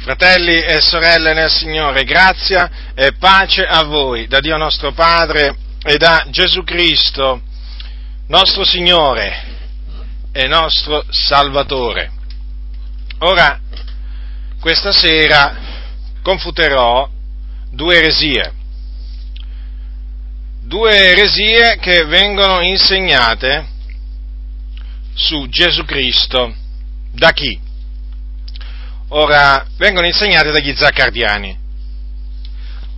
Fratelli e sorelle nel Signore, grazia e pace a voi, da Dio nostro Padre e da Gesù Cristo, nostro Signore e nostro Salvatore. Ora, questa sera confuterò due eresie, due eresie che vengono insegnate su Gesù Cristo. Da chi? Ora, vengono insegnate dagli zaccardiani.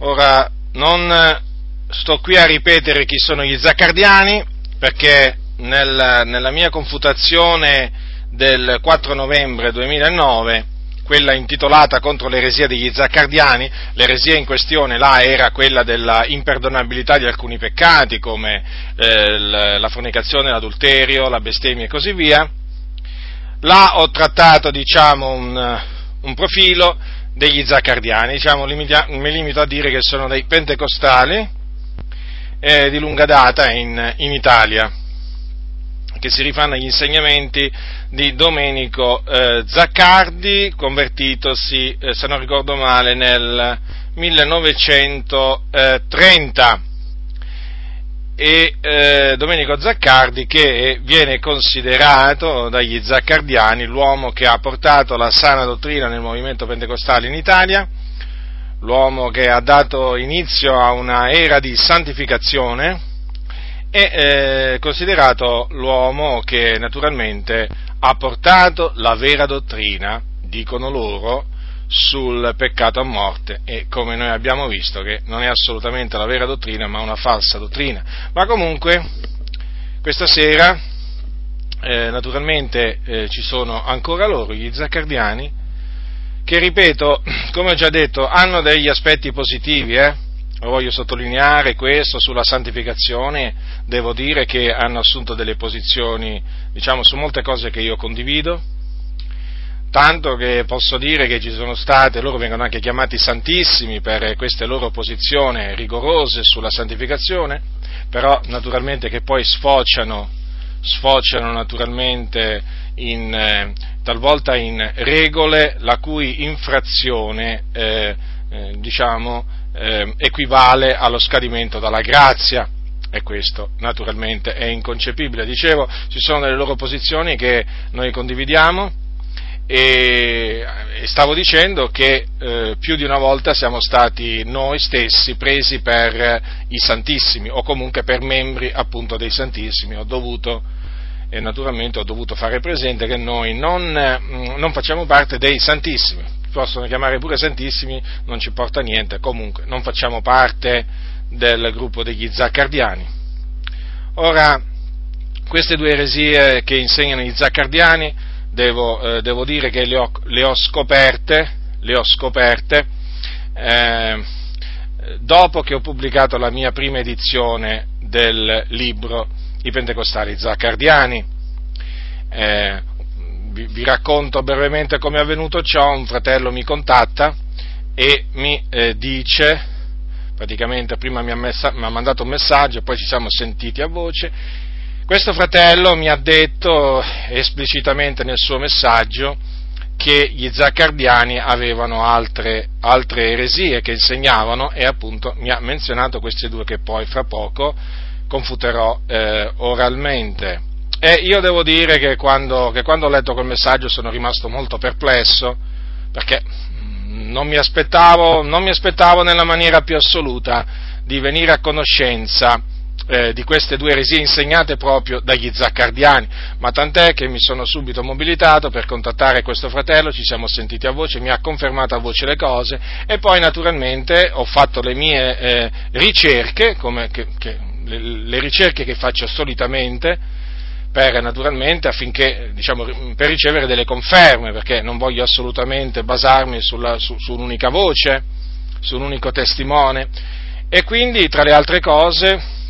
Ora, non sto qui a ripetere chi sono gli zaccardiani, perché nel, nella mia confutazione del 4 novembre 2009, quella intitolata contro l'eresia degli zaccardiani, l'eresia in questione là era quella della imperdonabilità di alcuni peccati, come eh, la fornicazione, l'adulterio, la bestemmia e così via. Là ho trattato, diciamo, un, un profilo degli zaccardiani, diciamo, mi limito a dire che sono dei pentecostali eh, di lunga data in, in, Italia, che si rifanno agli insegnamenti di Domenico eh, Zaccardi, convertitosi, eh, se non ricordo male, nel 1930 e eh, Domenico Zaccardi che viene considerato dagli zaccardiani l'uomo che ha portato la sana dottrina nel movimento pentecostale in Italia, l'uomo che ha dato inizio a una era di santificazione e eh, considerato l'uomo che naturalmente ha portato la vera dottrina, dicono loro, sul peccato a morte e come noi abbiamo visto che non è assolutamente la vera dottrina ma una falsa dottrina. Ma comunque questa sera eh, naturalmente eh, ci sono ancora loro, gli zaccardiani, che ripeto, come ho già detto, hanno degli aspetti positivi, eh? lo voglio sottolineare questo sulla santificazione, devo dire che hanno assunto delle posizioni, diciamo, su molte cose che io condivido, tanto che posso dire che ci sono state, loro vengono anche chiamati santissimi per queste loro posizioni rigorose sulla santificazione, però naturalmente che poi sfociano, sfociano naturalmente in, eh, talvolta in regole la cui infrazione eh, eh, diciamo, eh, equivale allo scadimento dalla grazia e questo naturalmente è inconcepibile. Dicevo, ci sono delle loro posizioni che noi condividiamo, e, stavo dicendo che eh, più di una volta siamo stati noi stessi presi per eh, i Santissimi o comunque per membri appunto dei Santissimi. Ho dovuto, e naturalmente ho dovuto fare presente che noi non, mm, non facciamo parte dei Santissimi, possono chiamare pure Santissimi, non ci porta niente, comunque non facciamo parte del gruppo degli Zaccardiani. Ora, queste due eresie che insegnano gli Zaccardiani devo, eh, devo dire che le ho, le ho, scoperte, le ho scoperte eh, dopo che ho pubblicato la mia prima edizione del libro I Pentecostali Zaccardiani. Eh, vi, vi, racconto brevemente come è avvenuto ciò, un fratello mi contatta e mi eh, dice, praticamente prima mi ha, messa, mi ha mandato un messaggio, poi ci siamo sentiti a voce, questo fratello mi ha detto esplicitamente nel suo messaggio che gli zaccardiani avevano altre, altre eresie che insegnavano e appunto mi ha menzionato queste due che poi fra poco confuterò eh, oralmente. E io devo dire che quando, che quando ho letto quel messaggio sono rimasto molto perplesso perché non mi aspettavo, non mi aspettavo nella maniera più assoluta di venire a conoscenza eh, di queste due eresie insegnate proprio dagli zaccardiani, ma tant'è che mi sono subito mobilitato per contattare questo fratello, ci siamo sentiti a voce, mi ha confermato a voce le cose e poi naturalmente ho fatto le mie eh, ricerche, come, che, che, le, le ricerche che faccio solitamente, per, naturalmente affinché, diciamo, per ricevere delle conferme, perché non voglio assolutamente basarmi sulla, su, su, un'unica voce, su un unico testimone. E quindi, tra le altre cose,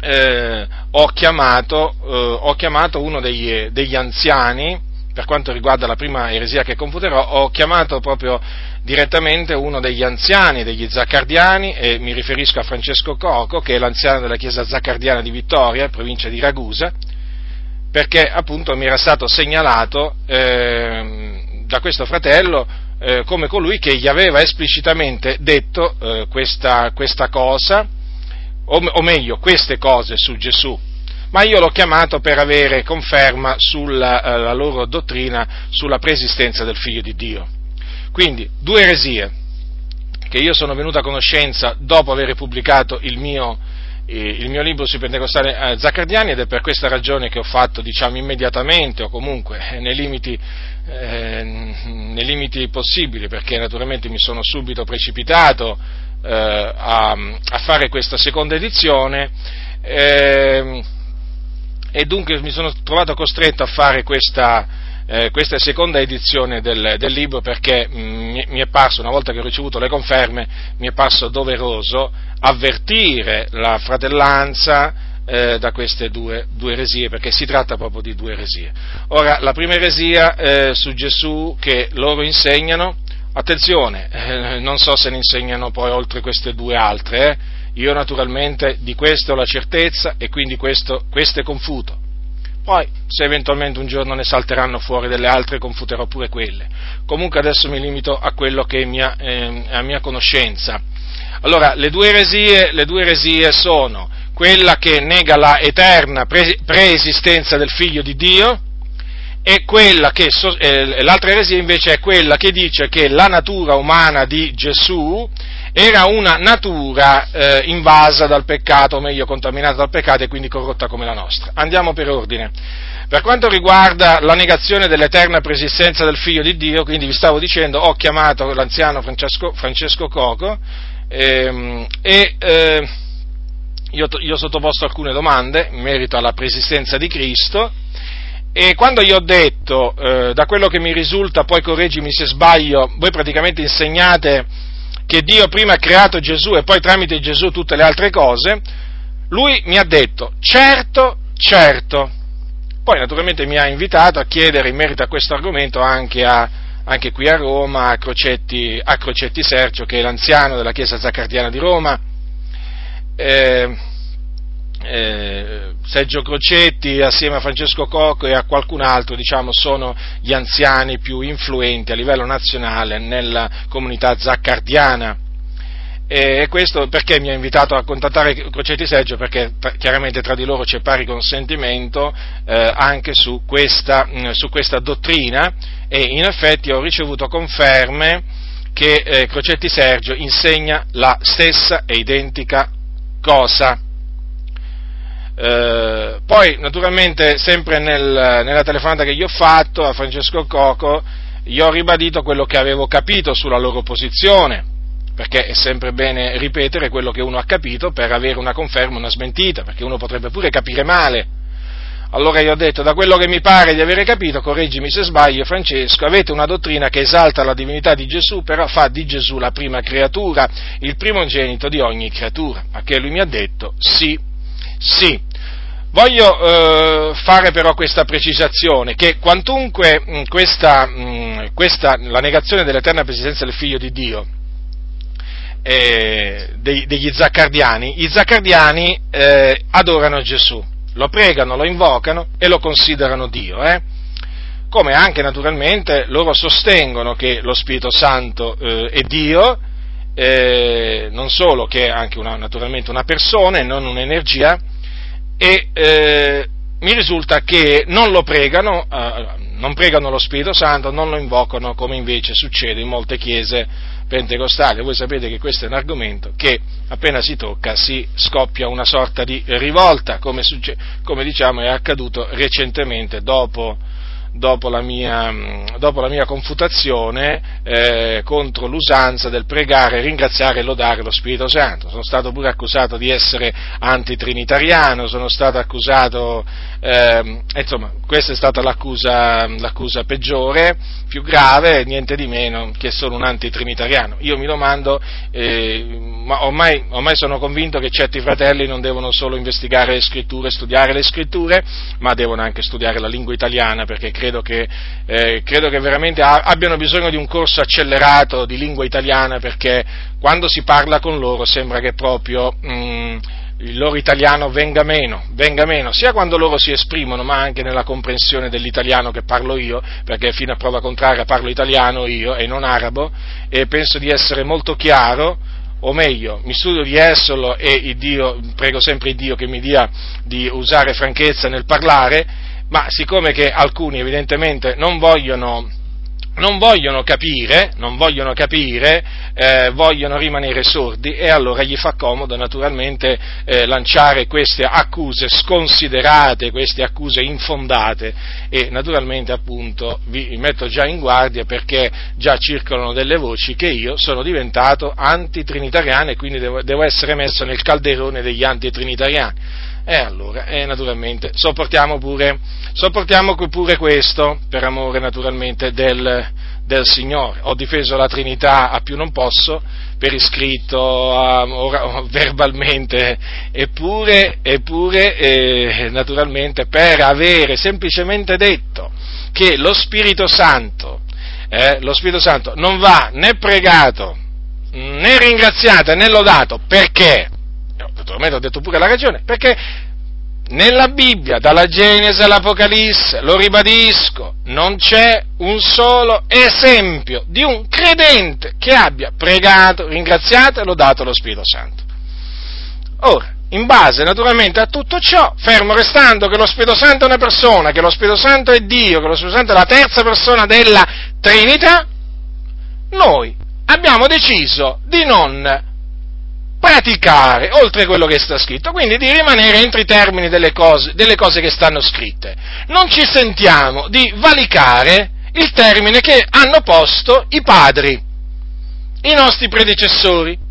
eh, ho, chiamato, eh, ho, chiamato, uno degli, degli, anziani, per quanto riguarda la prima eresia che confuterò, ho chiamato proprio direttamente uno degli anziani, degli zaccardiani, e mi riferisco a Francesco Coco, che è l'anziano della chiesa zaccardiana di Vittoria, provincia di Ragusa, perché appunto mi era stato segnalato eh, da questo fratello eh, come colui che gli aveva esplicitamente detto eh, questa, questa, cosa, o, meglio, queste cose su Gesù. Ma io l'ho chiamato per avere conferma sulla eh, loro dottrina sulla preesistenza del Figlio di Dio. Quindi, due eresie che io sono venuto a conoscenza dopo aver pubblicato il mio, il mio libro sui pentecostali eh, zaccardiani ed è per questa ragione che ho fatto, diciamo, immediatamente o comunque nei limiti, eh, nei limiti possibili, perché naturalmente mi sono subito precipitato eh, a, a, fare questa seconda edizione eh, e dunque mi sono trovato costretto a fare questa, eh, questa seconda edizione del, del libro perché mh, mm, mi è parso, una volta che ho ricevuto le conferme, mi è parso doveroso avvertire la fratellanza eh, da queste due, due, eresie, perché si tratta proprio di due eresie. Ora, la prima eresia eh, su Gesù che loro insegnano, attenzione, eh, non so se ne insegnano poi oltre queste due altre, eh. io naturalmente di questo ho la certezza e quindi questo, è confuto. Poi, se eventualmente un giorno ne salteranno fuori delle altre, confuterò pure quelle. Comunque adesso mi limito a quello che è mia, eh, a mia conoscenza. Allora, le due, eresie, le due eresie sono quella che nega la eterna pre- preesistenza del Figlio di Dio, e che, eh, l'altra eresia invece è quella che dice che la natura umana di Gesù era una natura eh, invasa dal peccato, o meglio contaminata dal peccato e quindi corrotta come la nostra. Andiamo per ordine. Per quanto riguarda la negazione dell'eterna preesistenza del Figlio di Dio, quindi vi stavo dicendo, ho chiamato l'anziano Francesco, Francesco Coco ehm, e eh, io ho sottoposto alcune domande in merito alla preesistenza di Cristo e quando gli ho detto, eh, da quello che mi risulta, poi correggimi se sbaglio, voi praticamente insegnate che Dio prima ha creato Gesù e poi tramite Gesù tutte le altre cose, lui mi ha detto, certo, certo. Poi naturalmente mi ha invitato a chiedere in merito a questo argomento anche, a, anche qui a Roma, a Crocetti, a Crocetti Sergio, che è l'anziano della Chiesa Zaccardiana di Roma. Eh, eh, Sergio Crocetti assieme a Francesco Cocco e a qualcun altro diciamo, sono gli anziani più influenti a livello nazionale nella comunità zaccardiana. E questo perché mi ha invitato a contattare Crocetti Sergio? Perché tra, chiaramente tra di loro c'è pari consentimento eh, anche su questa, mh, su questa, dottrina e in effetti ho ricevuto conferme che eh, Crocetti Sergio insegna la stessa e identica cosa. Eh, poi, naturalmente, sempre nel, nella telefonata che gli ho fatto a Francesco Coco, gli ho ribadito quello che avevo capito sulla loro posizione, perché è sempre bene ripetere quello che uno ha capito per avere una conferma, una smentita, perché uno potrebbe pure capire male. Allora io ho detto, da quello che mi pare di avere capito, correggimi se sbaglio Francesco, avete una dottrina che esalta la divinità di Gesù, però fa di Gesù la prima creatura, il primogenito di ogni creatura. A che lui mi ha detto, sì, sì, Voglio eh, fare però questa precisazione, che quantunque mh, questa, mh, questa, la negazione dell'eterna presidenza del Figlio di Dio, eh, dei, degli zaccardiani, i zaccardiani eh, adorano Gesù, lo pregano, lo invocano e lo considerano Dio, eh. come anche naturalmente loro sostengono che lo Spirito Santo eh, è Dio, eh, non solo che è anche una, naturalmente una persona e non un'energia, e eh, mi risulta che non lo pregano, eh, non pregano lo Spirito Santo, non lo invocano come invece succede in molte chiese pentecostali. Voi sapete che questo è un argomento che appena si tocca si scoppia una sorta di rivolta, come, succe- come diciamo è accaduto recentemente dopo dopo la mia, dopo la mia confutazione eh, contro l'usanza del pregare, ringraziare e lodare lo Spirito Santo. Sono stato pure accusato di essere antitrinitariano, sono stato accusato, eh, insomma, questa è stata l'accusa, l'accusa peggiore, più grave, niente di meno che sono un antitrinitariano. Io mi domando, eh, ma ormai, ormai sono convinto che certi fratelli non devono solo investigare le scritture, studiare le scritture, ma devono anche studiare la lingua italiana perché credo che, eh, credo che veramente abbiano bisogno di un corso accelerato di lingua italiana perché quando si parla con loro sembra che proprio mm, il loro italiano venga meno, venga meno, sia quando loro si esprimono, ma anche nella comprensione dell'italiano che parlo io, perché fino a prova contraria parlo italiano io e non arabo, e penso di essere molto chiaro, o meglio, mi studio di esserlo e Dio, prego sempre Dio che mi dia di usare franchezza nel parlare, ma siccome che alcuni evidentemente non vogliono non vogliono capire, non vogliono, capire eh, vogliono rimanere sordi e allora gli fa comodo naturalmente eh, lanciare queste accuse sconsiderate, queste accuse infondate e naturalmente appunto vi metto già in guardia perché già circolano delle voci che io sono diventato antitrinitariano e quindi devo, devo essere messo nel calderone degli antitrinitariani. E allora, eh, naturalmente, sopportiamo pure, sopportiamo pure questo, per amore naturalmente del, del Signore. Ho difeso la Trinità a più non posso, per iscritto, uh, verbalmente, eppure, eppure eh, naturalmente, per avere semplicemente detto che lo Spirito Santo, eh, lo Spirito Santo non va né pregato, né ringraziato né lodato, perché? Naturalmente ho detto pure la ragione, perché nella Bibbia, dalla Genesi all'Apocalisse, lo ribadisco, non c'è un solo esempio di un credente che abbia pregato, ringraziato e lodato lo Spirito Santo. Ora, in base naturalmente a tutto ciò, fermo restando che lo Spirito Santo è una persona, che lo Spirito Santo è Dio, che lo Spirito Santo è la terza persona della Trinità, noi abbiamo deciso di non praticare oltre quello che sta scritto, quindi di rimanere entro i termini delle cose, delle cose che stanno scritte. Non ci sentiamo di valicare il termine che hanno posto i padri, i nostri predecessori.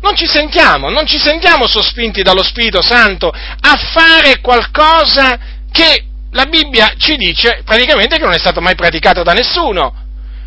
Non ci sentiamo, non ci sentiamo sospinti dallo Spirito Santo a fare qualcosa che la Bibbia ci dice praticamente che non è stato mai praticato da nessuno.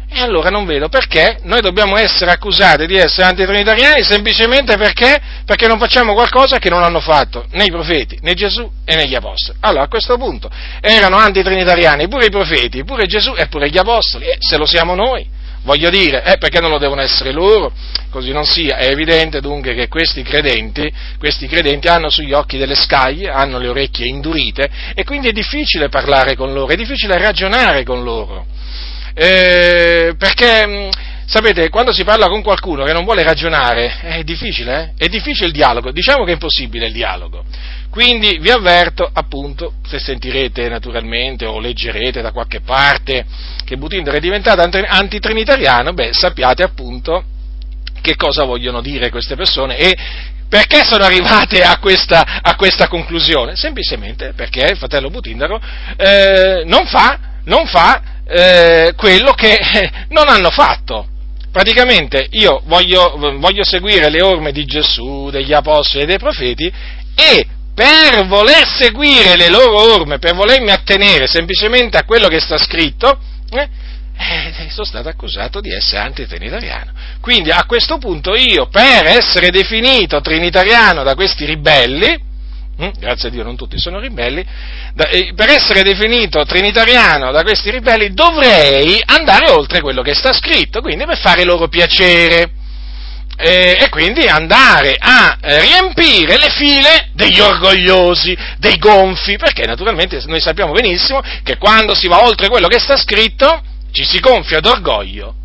E allora non vedo perché noi dobbiamo essere accusati di essere antitrinitariani semplicemente perché? Perché non facciamo qualcosa che non hanno fatto né i profeti, né Gesù e né gli apostoli. Allora a questo punto erano antitrinitariani pure i profeti, pure Gesù e pure gli apostoli, e se lo siamo noi. Voglio dire, eh, perché non lo devono essere loro? Così non sia. È evidente dunque che questi credenti, questi credenti hanno sugli occhi delle scaglie, hanno le orecchie indurite e quindi è difficile parlare con loro, è difficile ragionare con loro eh, perché mm, sapete, quando si parla con qualcuno che non vuole ragionare, è difficile, eh? è difficile il dialogo, diciamo che è impossibile il dialogo. Quindi vi avverto, appunto, se sentirete naturalmente o leggerete da qualche parte che Butinder è diventato antitrinitariano, beh, sappiate appunto che cosa vogliono dire queste persone e perché sono arrivate a questa, a questa conclusione? Semplicemente perché il fratello Butindaro eh, non fa, non fa eh, quello che non hanno fatto. Praticamente io voglio, voglio seguire le orme di Gesù, degli apostoli e dei profeti e per voler seguire le loro orme, per volermi attenere semplicemente a quello che sta scritto, eh, eh, sono stato accusato di essere antitrinitariano. Quindi a questo punto io, per essere definito trinitariano da questi ribelli, grazie a Dio non tutti sono ribelli, eh, per essere definito trinitariano da questi ribelli dovrei andare oltre quello che sta scritto, quindi per fare loro piacere. Eh, e quindi andare a riempire le file degli orgogliosi, dei gonfi, perché naturalmente noi sappiamo benissimo che quando si va oltre quello che sta scritto ci si gonfia d'orgoglio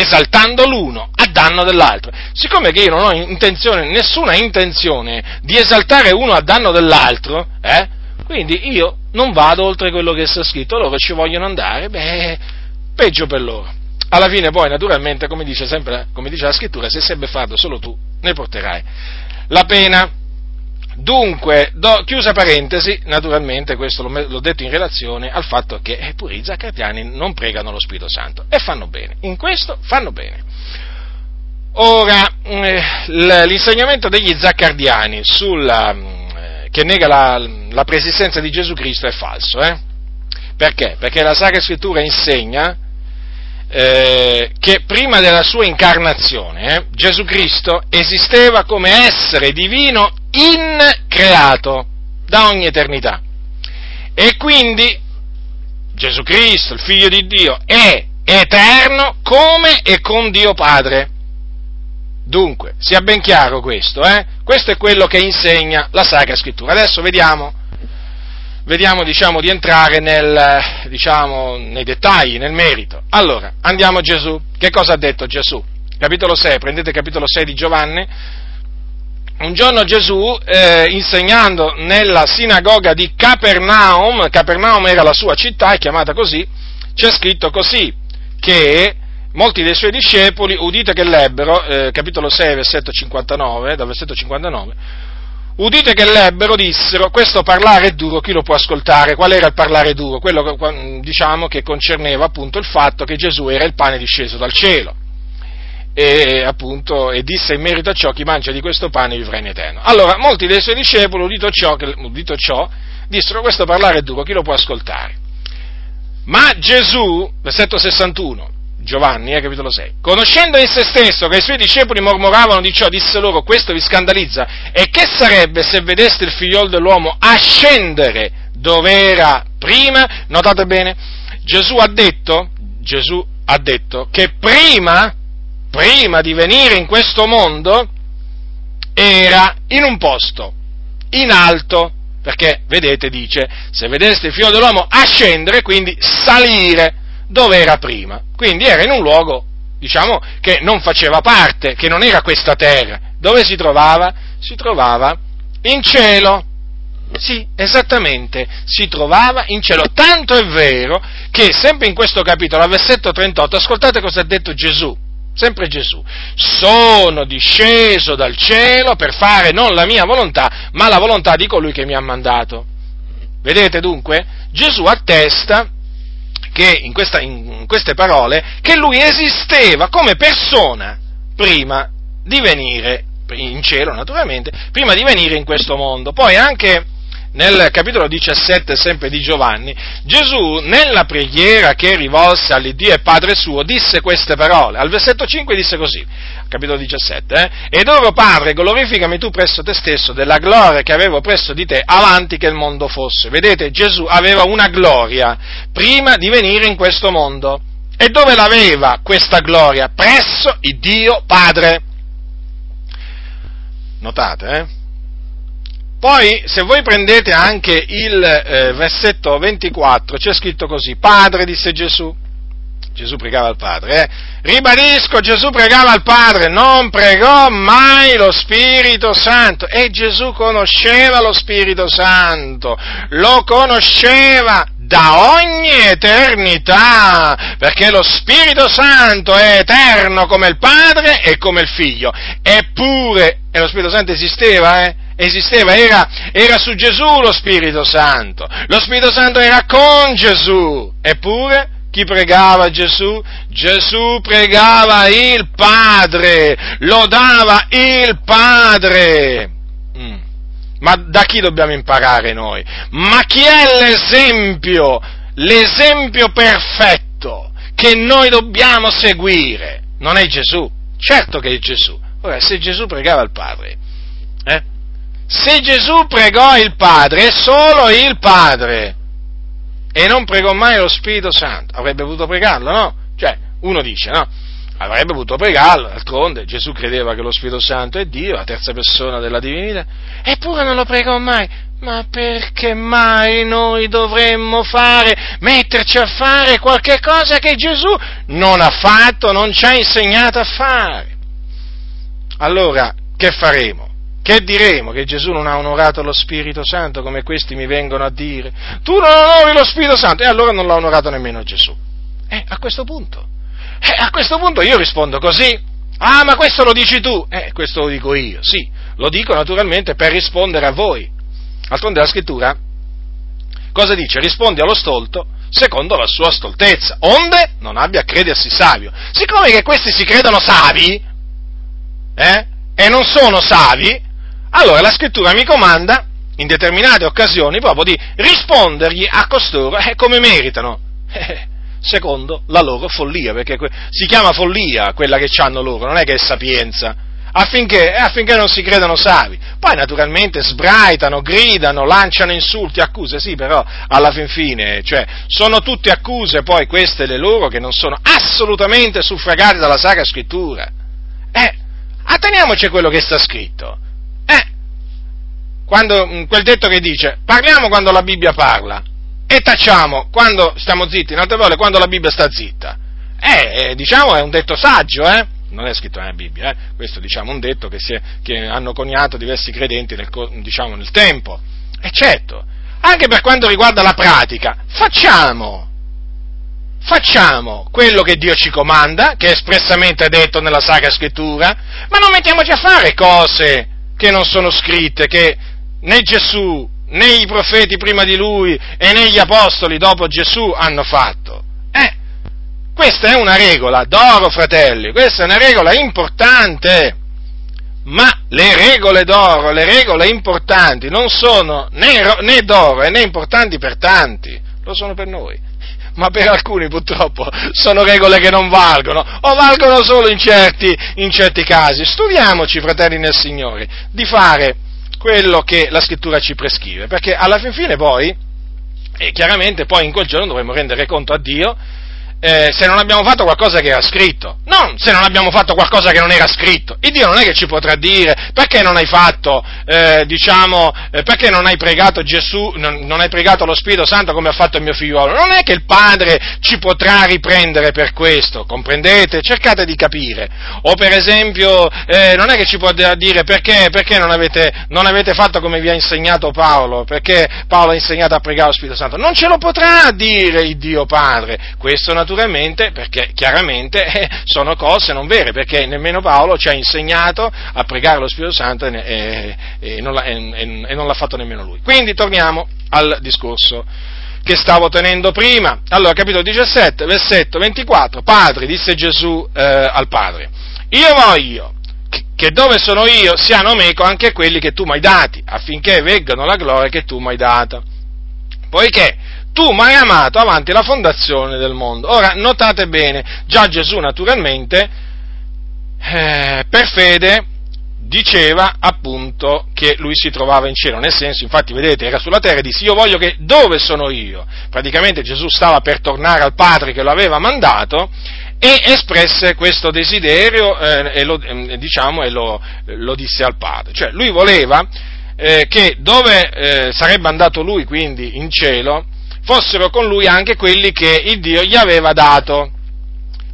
esaltando l'uno a danno dell'altro. Siccome che io non ho intenzione, nessuna intenzione di esaltare uno a danno dell'altro, eh, quindi io non vado oltre quello che sta scritto, loro ci vogliono andare, beh, peggio per loro. Alla fine poi, naturalmente, come dice sempre, come dice la scrittura, se sei beffardo solo tu ne porterai la pena. Dunque, do, chiusa parentesi, naturalmente questo l'ho, detto in relazione al fatto che eh, pure i zaccartiani non pregano lo Spirito Santo e fanno bene, in questo fanno bene. Ora, eh, l'insegnamento degli zaccardiani sulla, eh, che nega la, la, preesistenza di Gesù Cristo è falso, eh? Perché? Perché la Sacra Scrittura insegna eh, che prima della sua incarnazione eh, Gesù Cristo esisteva come essere divino increato da ogni eternità. E quindi Gesù Cristo, il figlio di Dio, è eterno come e con Dio Padre. Dunque, sia ben chiaro questo, eh? Questo è quello che insegna la Sacra Scrittura. Adesso vediamo, vediamo diciamo, di entrare nel, diciamo, nei dettagli, nel merito. Allora, andiamo a Gesù. Che cosa ha detto Gesù? Capitolo 6, prendete capitolo 6 di Giovanni. Un giorno Gesù, eh, insegnando nella sinagoga di Capernaum, Capernaum era la sua città, è chiamata così, c'è scritto così, che molti dei suoi discepoli, udite che l'ebbero, eh, capitolo 6, versetto 59, dal versetto 59, udite che l'ebbero, dissero, questo parlare è duro, chi lo può ascoltare? Qual era il parlare duro? Quello diciamo, che concerneva appunto il fatto che Gesù era il pane disceso dal cielo. E, appunto, e disse in merito a ciò chi mangia di questo pane vivrà in eterno. Allora, molti dei suoi discepoli, udito ciò, udito ciò dissero questo parlare è duro, chi lo può ascoltare? Ma Gesù, versetto 61, Giovanni, eh, capitolo 6. Conoscendo in se stesso che i suoi discepoli mormoravano di ciò, disse loro, questo vi scandalizza, e che sarebbe se vedeste il figliol dell'uomo ascendere dove era prima? Notate bene, Gesù ha detto, Gesù ha detto che prima, prima di venire in questo mondo, era in un posto, in alto, perché, vedete, dice, se vedeste il figlio dell'uomo ascendere, quindi salire, dove era prima. Quindi era in un luogo, diciamo, che non faceva parte, che non era questa terra. Dove si trovava? Si trovava in cielo. Sì, esattamente, si trovava in cielo. Tanto è vero che sempre in questo capitolo, al versetto 38, ascoltate cosa ha detto Gesù. Sempre Gesù. Sono disceso dal cielo per fare non la mia volontà, ma la volontà di colui che mi ha mandato. Vedete dunque? Gesù attesta che in, questa, in queste parole che lui esisteva come persona prima di venire in cielo naturalmente, prima di venire in questo mondo. Poi anche nel capitolo 17 sempre di Giovanni, Gesù nella preghiera che rivolse all'Iddio e Padre suo disse queste parole. Al versetto 5 disse così, capitolo 17, eh? Ed ora Padre glorificami tu presso te stesso della gloria che avevo presso di te avanti che il mondo fosse. Vedete, Gesù aveva una gloria prima di venire in questo mondo. E dove l'aveva questa gloria? Presso il Dio Padre. Notate, eh? Poi, se voi prendete anche il eh, versetto 24, c'è scritto così, Padre, disse Gesù, Gesù pregava al Padre, eh? ribadisco, Gesù pregava al Padre, non pregò mai lo Spirito Santo e Gesù conosceva lo Spirito Santo, lo conosceva da ogni eternità, perché lo Spirito Santo è eterno come il Padre e come il Figlio, eppure, e lo Spirito Santo esisteva, eh? Esisteva, era, era su Gesù lo Spirito Santo, lo Spirito Santo era con Gesù, eppure chi pregava Gesù? Gesù pregava il Padre, lodava il Padre. Mm. Ma da chi dobbiamo imparare noi? Ma chi è l'esempio, l'esempio perfetto che noi dobbiamo seguire? Non è Gesù, certo che è Gesù. Ora, se Gesù pregava il Padre, eh? Se Gesù pregò il Padre, solo il Padre, e non pregò mai lo Spirito Santo, avrebbe potuto pregarlo, no? Cioè, uno dice, no? Avrebbe potuto pregarlo, d'altronde Gesù credeva che lo Spirito Santo è Dio, la terza persona della divinità, eppure non lo pregò mai. Ma perché mai noi dovremmo fare, metterci a fare qualche cosa che Gesù non ha fatto, non ci ha insegnato a fare? Allora, che faremo? Che diremo? Che Gesù non ha onorato lo Spirito Santo come questi mi vengono a dire? Tu non onori lo Spirito Santo e allora non l'ha onorato nemmeno Gesù. Eh, a questo punto. Eh, a questo punto io rispondo così. Ah, ma questo lo dici tu? Eh, questo lo dico io, sì. Lo dico naturalmente per rispondere a voi. D'altronde la scrittura cosa dice? Rispondi allo stolto secondo la sua stoltezza, onde non abbia a credersi savio. Siccome che questi si credono savi, eh, e non sono savi, allora la scrittura mi comanda, in determinate occasioni, proprio di rispondergli a costoro eh, come meritano, eh, secondo la loro follia, perché que- si chiama follia quella che hanno loro, non è che è sapienza, affinché, eh, affinché non si credano savi. Poi naturalmente sbraitano, gridano, lanciano insulti, accuse, sì, però alla fin fine, cioè, sono tutte accuse poi queste le loro che non sono assolutamente suffragate dalla Sacra Scrittura. Eh, atteniamoci a quello che sta scritto. Eh, quando, mm, quel detto che dice, parliamo quando la Bibbia parla e tacciamo quando stiamo zitti, in altre parole, quando la Bibbia sta zitta. Eh, eh, diciamo, è un detto saggio, eh? Non è scritto nella Bibbia, eh? Questo, diciamo, è un detto che, è, che hanno coniato diversi credenti nel, diciamo, nel tempo. E certo, anche per quanto riguarda la pratica, facciamo, facciamo quello che Dio ci comanda, che è espressamente detto nella Sacra Scrittura, ma non mettiamoci a fare cose che non sono scritte, che né Gesù, né i profeti prima di lui e né gli apostoli dopo Gesù hanno fatto. Eh, questa è una regola d'oro, fratelli, questa è una regola importante. Ma le regole d'oro, le regole importanti non sono né, né d'oro né importanti per tanti, lo sono per noi ma per alcuni purtroppo sono regole che non valgono, o valgono solo in certi, in certi casi. Studiamoci, fratelli nel Signore, di fare quello che la scrittura ci prescrive, perché alla fin fine poi, e chiaramente poi in quel giorno dovremo rendere conto a Dio eh, se non abbiamo fatto qualcosa che era scritto, non se non abbiamo fatto qualcosa che non era scritto. Il Dio non è che ci potrà dire perché non hai fatto, eh, diciamo, eh, perché non hai pregato Gesù, non, non, hai pregato lo Spirito Santo come ha fatto il mio figliuolo. Non è che il Padre ci potrà riprendere per questo, comprendete? Cercate di capire. O per esempio, eh, non è che ci potrà dire perché, perché non, avete, non avete fatto come vi ha insegnato Paolo, perché Paolo ha insegnato a pregare lo Spirito Santo. Non ce lo potrà dire il Dio Padre. Questo naturalmente naturalmente, perché chiaramente eh, sono cose non vere, perché nemmeno Paolo ci ha insegnato a pregare lo Spirito Santo e, e, e, non, e non l'ha fatto nemmeno lui. Quindi torniamo al discorso che stavo tenendo prima. Allora, capitolo 17, versetto 24, Padre, disse Gesù eh, al Padre, io voglio che dove sono io siano meco anche quelli che tu mi hai dati, affinché veggano la gloria che tu mi hai data. Poiché tu mi hai amato avanti la fondazione del mondo. Ora, notate bene, già Gesù naturalmente, eh, per fede, diceva appunto che lui si trovava in cielo, nel senso, infatti, vedete, era sulla terra e disse, io voglio che dove sono io? Praticamente Gesù stava per tornare al Padre che lo aveva mandato e espresse questo desiderio eh, e, lo, eh, diciamo, e lo, lo, disse al Padre. Cioè, lui voleva eh, che dove eh, sarebbe andato lui, quindi in cielo, fossero con lui anche quelli che il Dio gli aveva dato.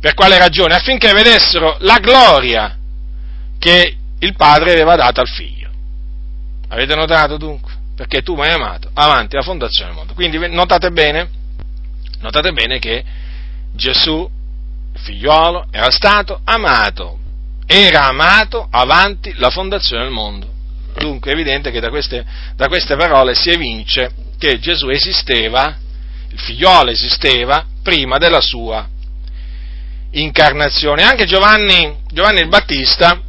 Per quale ragione? Affinché vedessero la gloria che il Padre aveva dato al Figlio. Avete notato dunque? Perché tu mi hai amato avanti la fondazione del mondo. Quindi notate bene, notate bene che Gesù, il figliuolo, era stato amato, era amato avanti la fondazione del mondo. Dunque è evidente che da queste, da queste parole si evince che Gesù esisteva il figliolo esisteva prima della sua incarnazione. Anche Giovanni, Giovanni il Battista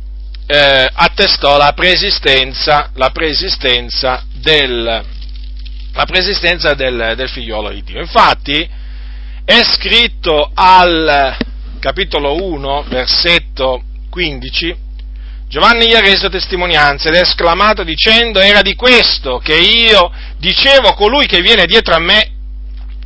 eh, attestò la preesistenza, la preesistenza, del, la preesistenza del, del figliolo di Dio. Infatti è scritto al capitolo 1, versetto 15, Giovanni gli ha reso testimonianza ed è esclamato dicendo era di questo che io dicevo colui che viene dietro a me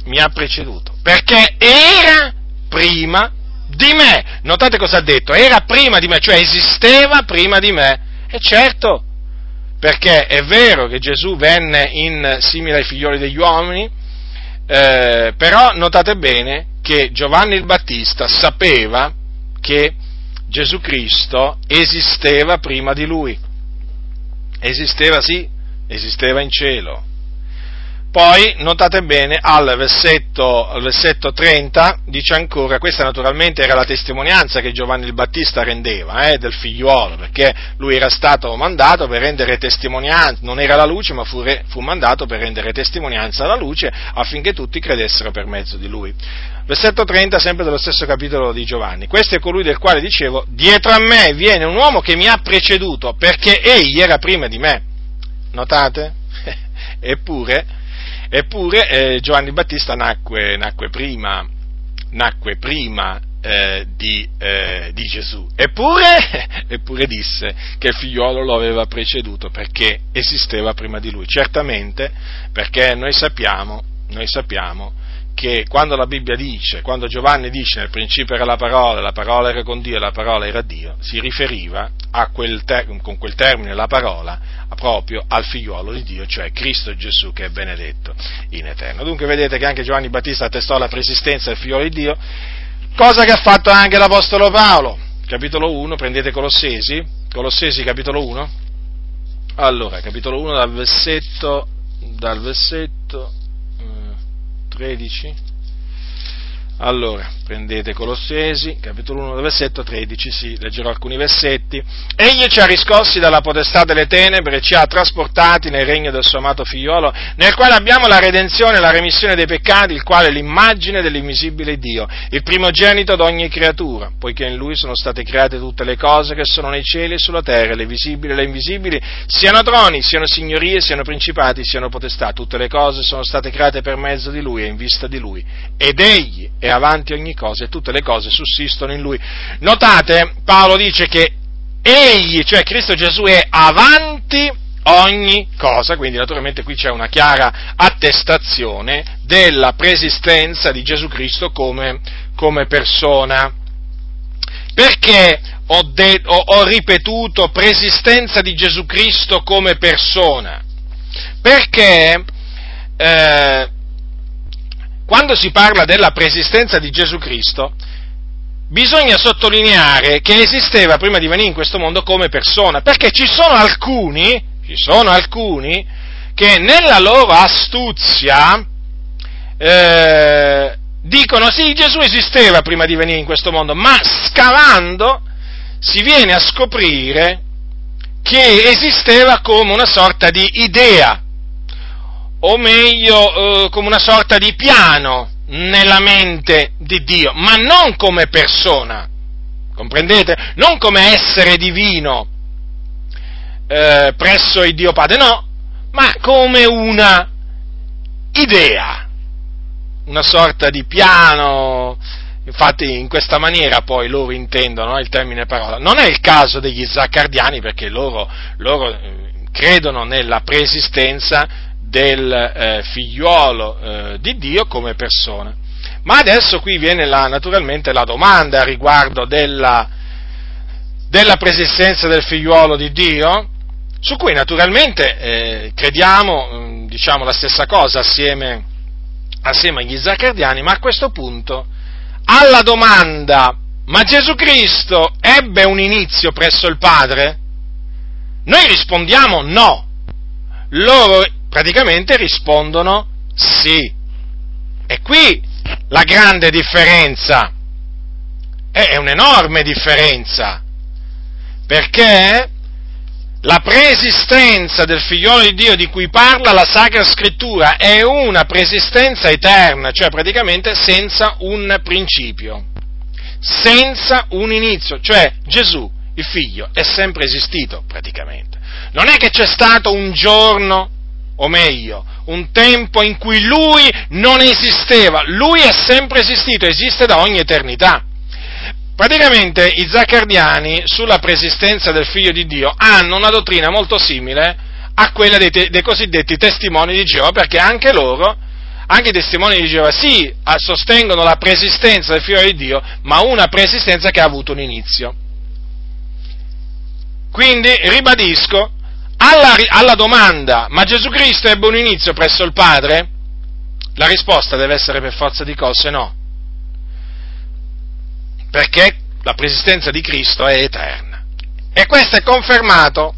mi ha preceduto, perché era prima di me. Notate cosa ha detto, era prima di me, cioè esisteva prima di me. E certo, perché è vero che Gesù venne in simile ai figlioli degli uomini, eh, però notate bene che Giovanni il Battista sapeva che Gesù Cristo esisteva prima di lui. Esisteva sì, esisteva in cielo, poi, notate bene, al versetto, al versetto, 30 dice ancora, questa naturalmente era la testimonianza che Giovanni il Battista rendeva eh, del figliuolo, perché lui era stato mandato per rendere testimonianza, non era la luce, ma fu, re, fu mandato per rendere testimonianza alla luce affinché tutti credessero per mezzo di lui. Versetto 30, sempre dello stesso capitolo di Giovanni. Questo è colui del quale dicevo, dietro a me viene un uomo che mi ha preceduto, perché egli era prima di me. Notate? Eppure, Eppure eh, Giovanni Battista nacque, nacque prima, nacque prima eh, di, eh, di, Gesù. Eppure, eppure disse che il figliolo lo aveva preceduto perché esisteva prima di lui. Certamente perché noi sappiamo, noi sappiamo che quando la Bibbia dice, quando Giovanni dice nel principio era la parola, la parola era con Dio e la parola era Dio, si riferiva quel ter- con quel termine la parola proprio al figliuolo di Dio, cioè Cristo Gesù che è benedetto in eterno. Dunque vedete che anche Giovanni Battista attestò la preesistenza del figliuolo di Dio, cosa che ha fatto anche l'Apostolo Paolo. Capitolo 1, prendete Colossesi, Colossesi capitolo 1. Allora, capitolo 1 dal versetto, dal versetto 13. Allora, prendete Colossesi, capitolo 1, versetto 13, sì, leggerò alcuni versetti. Egli ci ha riscossi dalla potestà delle tenebre e ci ha trasportati nel regno del suo amato figliolo, nel quale abbiamo la redenzione e la remissione dei peccati, il quale è l'immagine dell'invisibile Dio, il primogenito d'ogni creatura, poiché in lui sono state create tutte le cose che sono nei cieli e sulla terra, le visibili e le invisibili, siano troni, siano signorie, siano principati, siano potestà, tutte le cose sono state create per mezzo di lui e in vista di lui. Ed egli è avanti ogni cosa e tutte le cose sussistono in lui. Notate, Paolo dice che egli, cioè Cristo Gesù, è avanti ogni cosa, quindi naturalmente qui c'è una chiara attestazione della preesistenza di Gesù Cristo come, come persona. Perché ho, de- ho, ho ripetuto preesistenza di Gesù Cristo come persona? Perché eh, quando si parla della preesistenza di Gesù Cristo, bisogna sottolineare che esisteva prima di venire in questo mondo come persona, perché ci sono alcuni, ci sono alcuni che nella loro astuzia eh, dicono sì, Gesù esisteva prima di venire in questo mondo, ma scavando si viene a scoprire che esisteva come una sorta di idea o meglio eh, come una sorta di piano nella mente di Dio, ma non come persona, comprendete? Non come essere divino eh, presso il Dio Padre, no, ma come una idea, una sorta di piano, infatti in questa maniera poi loro intendono il termine parola. Non è il caso degli zaccardiani perché loro, loro eh, credono nella preesistenza del eh, figliuolo eh, di Dio come persona. Ma adesso qui viene la, naturalmente la domanda riguardo della, della preesistenza del figliuolo di Dio, su cui naturalmente eh, crediamo, mm, diciamo la stessa cosa assieme, assieme agli zaccardiani, ma a questo punto alla domanda ma Gesù Cristo ebbe un inizio presso il Padre? Noi rispondiamo no. Loro praticamente rispondono sì. E qui la grande differenza, è un'enorme differenza, perché la preesistenza del figliolo di Dio di cui parla la Sacra Scrittura è una preesistenza eterna, cioè praticamente senza un principio, senza un inizio, cioè Gesù, il figlio, è sempre esistito praticamente. Non è che c'è stato un giorno o meglio, un tempo in cui lui non esisteva, lui è sempre esistito, esiste da ogni eternità. Praticamente i zaccardiani sulla preesistenza del figlio di Dio hanno una dottrina molto simile a quella dei, te, dei cosiddetti testimoni di Geova, perché anche loro, anche i testimoni di Geova, sì, sostengono la preesistenza del figlio di Dio, ma una preesistenza che ha avuto un inizio. Quindi, ribadisco, alla, alla domanda, ma Gesù Cristo ebbe un inizio presso il Padre? La risposta deve essere per forza di cose no. Perché la preesistenza di Cristo è eterna. E questo è confermato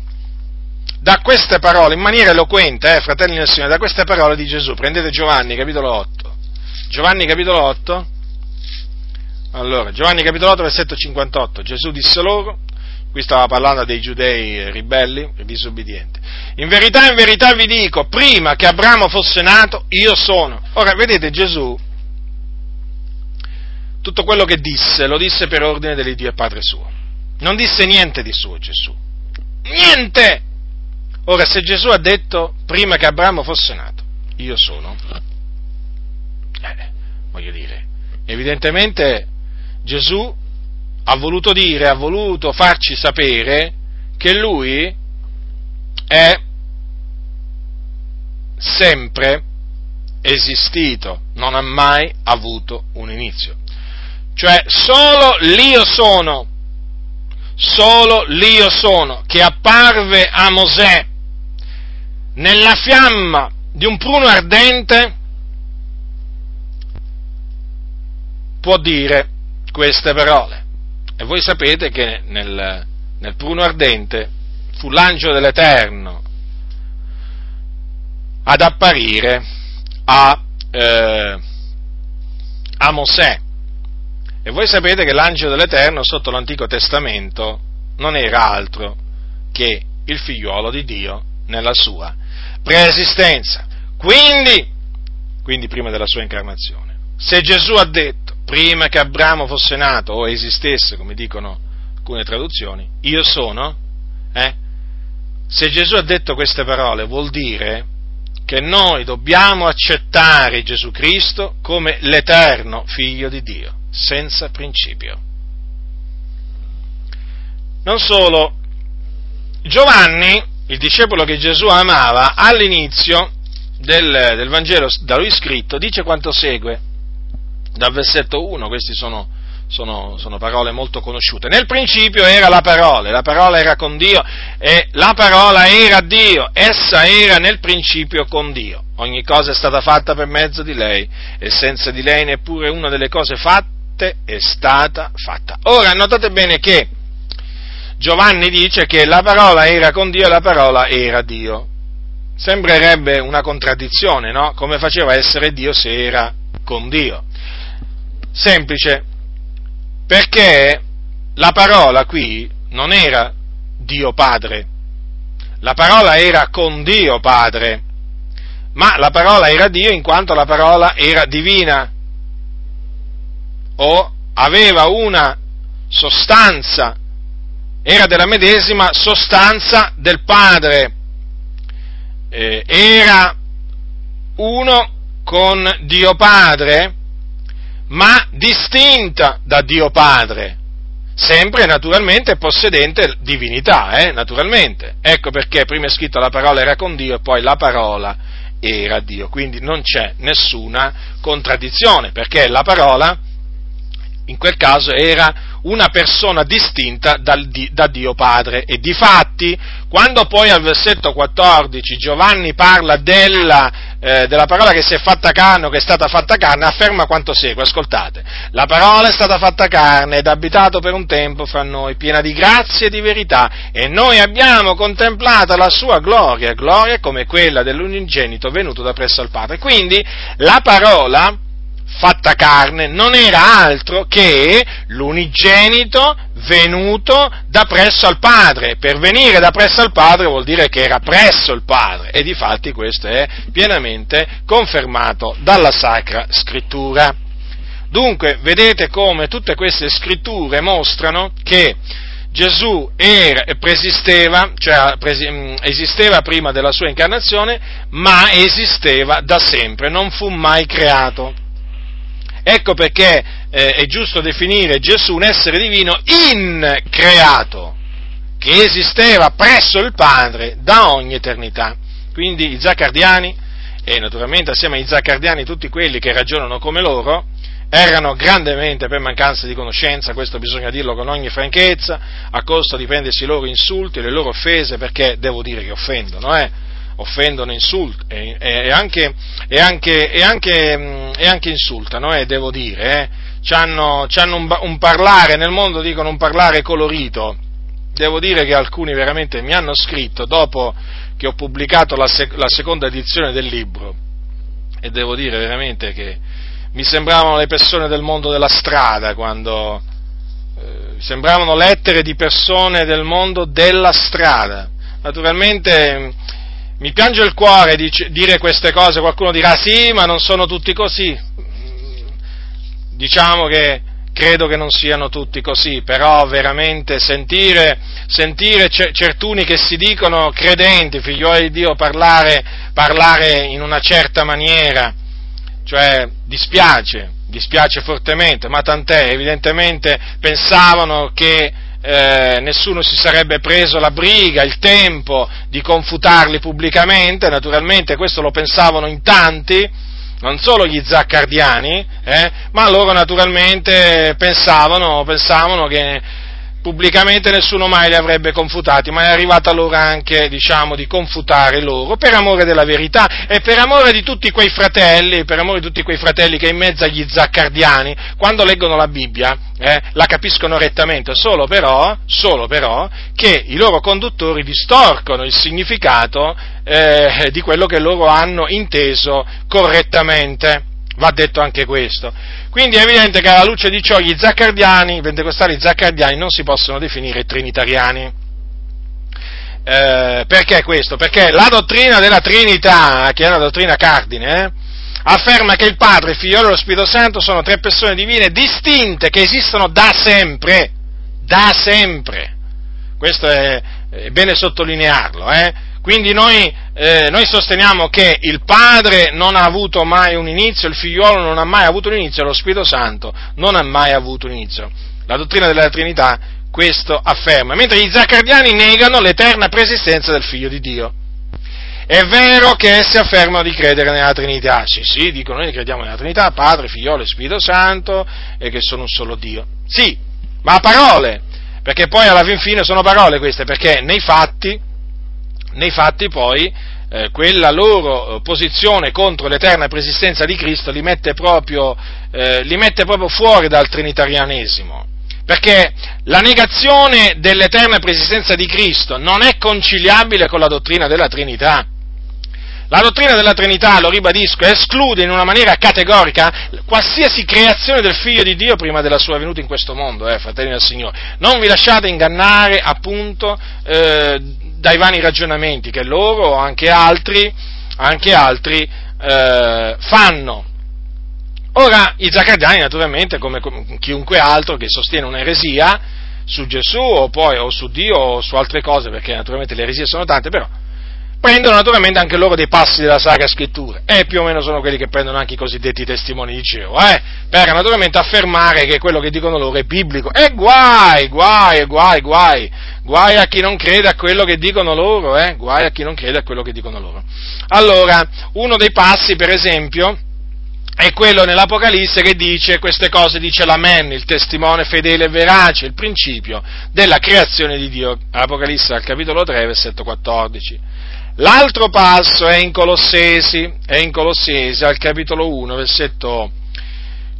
da queste parole, in maniera eloquente, eh, fratelli del Signore, da queste parole di Gesù. Prendete Giovanni, capitolo 8. Giovanni, capitolo 8. Allora, Giovanni, capitolo 8, versetto 58. Gesù disse loro, Qui stava parlando dei giudei ribelli e disobbedienti. In verità, in verità vi dico, prima che Abramo fosse nato, io sono. Ora, vedete, Gesù, tutto quello che disse, lo disse per ordine dell'Iddio e Padre suo. Non disse niente di suo Gesù. Niente! Ora, se Gesù ha detto, prima che Abramo fosse nato, io sono, eh, voglio dire, evidentemente Gesù ha voluto dire, ha voluto farci sapere che lui è sempre esistito, non ha mai avuto un inizio. Cioè solo l'io sono, solo l'io sono che apparve a Mosè nella fiamma di un pruno ardente può dire queste parole. E voi sapete che nel, nel pruno ardente fu l'angelo dell'Eterno ad apparire a, eh, a Mosè. E voi sapete che l'angelo dell'Eterno sotto l'Antico Testamento non era altro che il figliuolo di Dio nella sua preesistenza. Quindi, quindi prima della sua incarnazione, se Gesù ha detto, prima che Abramo fosse nato o esistesse, come dicono alcune traduzioni, io sono, eh? se Gesù ha detto queste parole vuol dire che noi dobbiamo accettare Gesù Cristo come l'eterno figlio di Dio, senza principio. Non solo, Giovanni, il discepolo che Gesù amava, all'inizio del, del Vangelo da lui scritto, dice quanto segue, dal versetto 1, questi sono sono, sono, parole molto conosciute. Nel principio era la parola, la parola era con Dio e la parola era Dio, essa era nel principio con Dio. Ogni cosa è stata fatta per mezzo di lei e senza di lei neppure una delle cose fatte è stata fatta. Ora notate bene che Giovanni dice che la parola era con Dio e la parola era Dio. Sembrerebbe una contraddizione, no? Come faceva essere Dio se era con Dio? Semplice, perché la parola qui non era Dio Padre, la parola era con Dio Padre, ma la parola era Dio in quanto la parola era divina. O aveva una sostanza, era della medesima sostanza del Padre, eh, era uno con Dio Padre ma distinta da Dio Padre, sempre naturalmente possedente divinità, eh, naturalmente. Ecco perché prima è scritto la parola era con Dio e poi la parola era Dio, quindi non c'è nessuna contraddizione, perché la parola in quel caso era una persona distinta dal, da Dio Padre. E di fatti, quando poi al versetto 14 Giovanni parla della, eh, della parola che si è fatta carne o che è stata fatta carne, afferma quanto segue, ascoltate, la parola è stata fatta carne ed abitato per un tempo fra noi, piena di grazia e di verità, e noi abbiamo contemplato la sua gloria, gloria come quella dell'unigenito venuto da presso al Padre. Quindi la parola fatta carne non era altro che l'unigenito venuto da presso al Padre. Per venire da presso al Padre vuol dire che era presso il Padre e di fatti questo è pienamente confermato dalla Sacra Scrittura. Dunque, vedete come tutte queste scritture mostrano che Gesù era, preesisteva, cioè mm, esisteva prima della sua incarnazione, ma esisteva da sempre, non fu mai creato. Ecco perché eh, è giusto definire Gesù un essere divino increato, che esisteva presso il Padre da ogni eternità. Quindi i zaccardiani, e naturalmente assieme ai zaccardiani tutti quelli che ragionano come loro, erano grandemente per mancanza di conoscenza, questo bisogna dirlo con ogni franchezza, a costo di prendersi i loro insulti, le loro offese, perché devo dire che offendono, eh? Offendono, insultano e, e, anche, e, anche, e, anche, mm, e anche insultano, eh, devo dire, eh. C'hanno, c'hanno un, un, parlare, nel mondo dicono un parlare colorito, devo dire che alcuni veramente mi hanno scritto dopo che ho pubblicato la, sec- la seconda edizione del libro e devo dire veramente che mi sembravano le persone del mondo della strada quando eh, sembravano lettere di persone del mondo della strada. Naturalmente mi piange il cuore dice, dire queste cose, qualcuno dirà sì, ma non sono tutti così. Diciamo che credo che non siano tutti così, però veramente sentire, sentire certuni che si dicono credenti, figlioli di Dio, parlare, parlare in una certa maniera, cioè dispiace, dispiace fortemente, ma tant'è, evidentemente pensavano che eh, nessuno si sarebbe preso la briga, il tempo di confutarli pubblicamente, naturalmente questo lo pensavano in tanti, non solo gli zaccardiani, eh, ma loro naturalmente pensavano, pensavano che pubblicamente nessuno mai li avrebbe confutati, ma è arrivata l'ora anche, diciamo, di confutare loro per amore della verità e per amore di tutti quei fratelli, per amore di tutti quei fratelli che in mezzo agli zaccardiani, quando leggono la Bibbia, eh, la capiscono rettamente, solo però, solo però, che i loro conduttori distorcono il significato eh, di quello che loro hanno inteso correttamente va detto anche questo. Quindi è evidente che alla luce di ciò gli zaccardiani, i pentecostali zaccardiani non si possono definire trinitariani. Eh, perché questo? Perché la dottrina della Trinità, che è una dottrina cardine, eh, afferma che il Padre, il Figlio e lo Spirito Santo sono tre persone divine distinte che esistono da sempre, da sempre. Questo è, è bene sottolinearlo, eh? Quindi noi, eh, noi, sosteniamo che il Padre non ha avuto mai un inizio, il Figliolo non ha mai avuto un inizio, lo Spirito Santo non ha mai avuto un inizio. La dottrina della Trinità questo afferma, mentre gli zaccardiani negano l'eterna preesistenza del Figlio di Dio. È vero che essi affermano di credere nella Trinità, sì, sì, dicono noi crediamo nella Trinità, Padre, Figliolo e Spirito Santo, e che sono un solo Dio. Sì, ma a parole, perché poi alla fin fine sono parole queste, perché nei fatti nei fatti poi eh, quella loro eh, posizione contro l'eterna preesistenza di Cristo li mette proprio, eh, li mette proprio fuori dal trinitarianesimo. Perché la negazione dell'eterna preesistenza di Cristo non è conciliabile con la dottrina della Trinità. La dottrina della Trinità, lo ribadisco, esclude in una maniera categorica qualsiasi creazione del Figlio di Dio prima della sua venuta in questo mondo, eh, fratelli del Signore. Non vi lasciate ingannare, appunto, eh, dai vani ragionamenti che loro o anche altri, anche altri eh, fanno. Ora, i zaccardiani, naturalmente, come chiunque altro che sostiene un'eresia su Gesù o poi o su Dio o su altre cose, perché naturalmente le eresie sono tante, però prendono naturalmente anche loro dei passi della Sacra Scrittura, e più o meno sono quelli che prendono anche i cosiddetti testimoni di Geova, eh, per naturalmente affermare che quello che dicono loro è biblico, e guai, guai, guai, guai, guai a chi non crede a quello che dicono loro, eh, guai a chi non crede a quello che dicono loro. Allora, uno dei passi, per esempio, è quello nell'Apocalisse che dice queste cose, dice l'Amen, il testimone fedele e verace, il principio della creazione di Dio. Apocalisse al capitolo 3, versetto 14. L'altro passo è in Colossesi, è in Colossesi al capitolo 1, versetto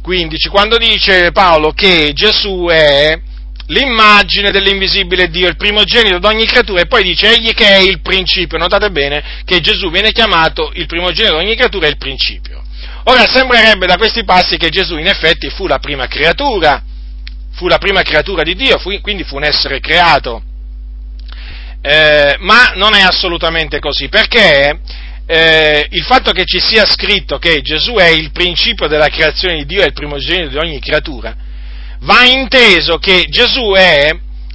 15, quando dice Paolo che Gesù è l'immagine dell'invisibile Dio, il primogenito di ogni creatura, e poi dice egli che è il principio. Notate bene che Gesù viene chiamato il primogenito di ogni creatura e il principio. Ora sembrerebbe da questi passi che Gesù in effetti fu la prima creatura, fu la prima creatura di Dio, fu, quindi fu un essere creato eh, ma non è assolutamente così, perché eh, il fatto che ci sia scritto che Gesù è il principio della creazione di Dio e il primogenito di ogni creatura, va inteso che Gesù è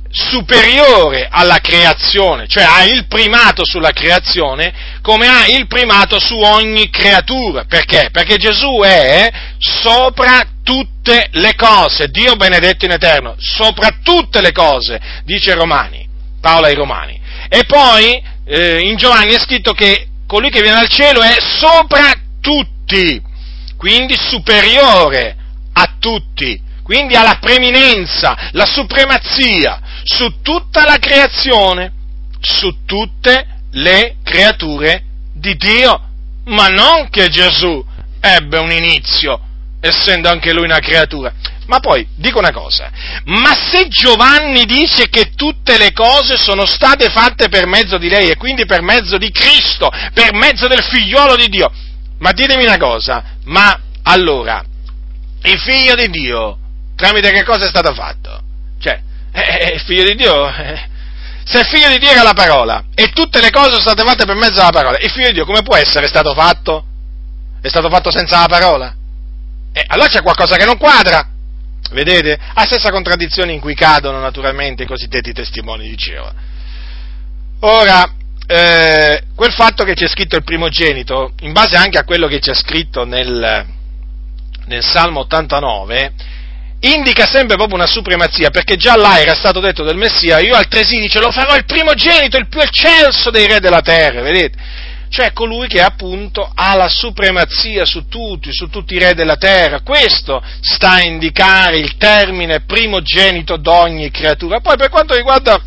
superiore alla creazione, cioè ha il primato sulla creazione come ha il primato su ogni creatura. Perché? Perché Gesù è sopra tutte le cose, Dio benedetto in eterno, sopra tutte le cose, dice Romani. Paolo ai Romani. E poi eh, in Giovanni è scritto che colui che viene dal cielo è sopra tutti, quindi superiore a tutti, quindi ha la preminenza, la supremazia su tutta la creazione, su tutte le creature di Dio, ma non che Gesù ebbe un inizio, essendo anche lui una creatura. Ma poi dico una cosa, ma se Giovanni dice che tutte le cose sono state fatte per mezzo di lei e quindi per mezzo di Cristo, per mezzo del figliolo di Dio, ma ditemi una cosa, ma allora, il figlio di Dio, tramite che cosa è stato fatto? Cioè, eh, il figlio di Dio, eh, se il figlio di Dio era la parola e tutte le cose sono state fatte per mezzo della parola, il figlio di Dio come può essere stato fatto? È stato fatto senza la parola? Eh, allora c'è qualcosa che non quadra. Vedete? La stessa contraddizione in cui cadono naturalmente i cosiddetti testimoni di Geova. Ora, eh, quel fatto che c'è scritto il primogenito, in base anche a quello che c'è scritto nel, nel Salmo 89, indica sempre proprio una supremazia, perché già là era stato detto del Messia, io altresì dice lo farò il primogenito, il più eccelso dei re della terra, vedete? Cioè colui che appunto ha la supremazia su tutti, su tutti i re della terra. Questo sta a indicare il termine primogenito d'ogni creatura. Poi per quanto riguarda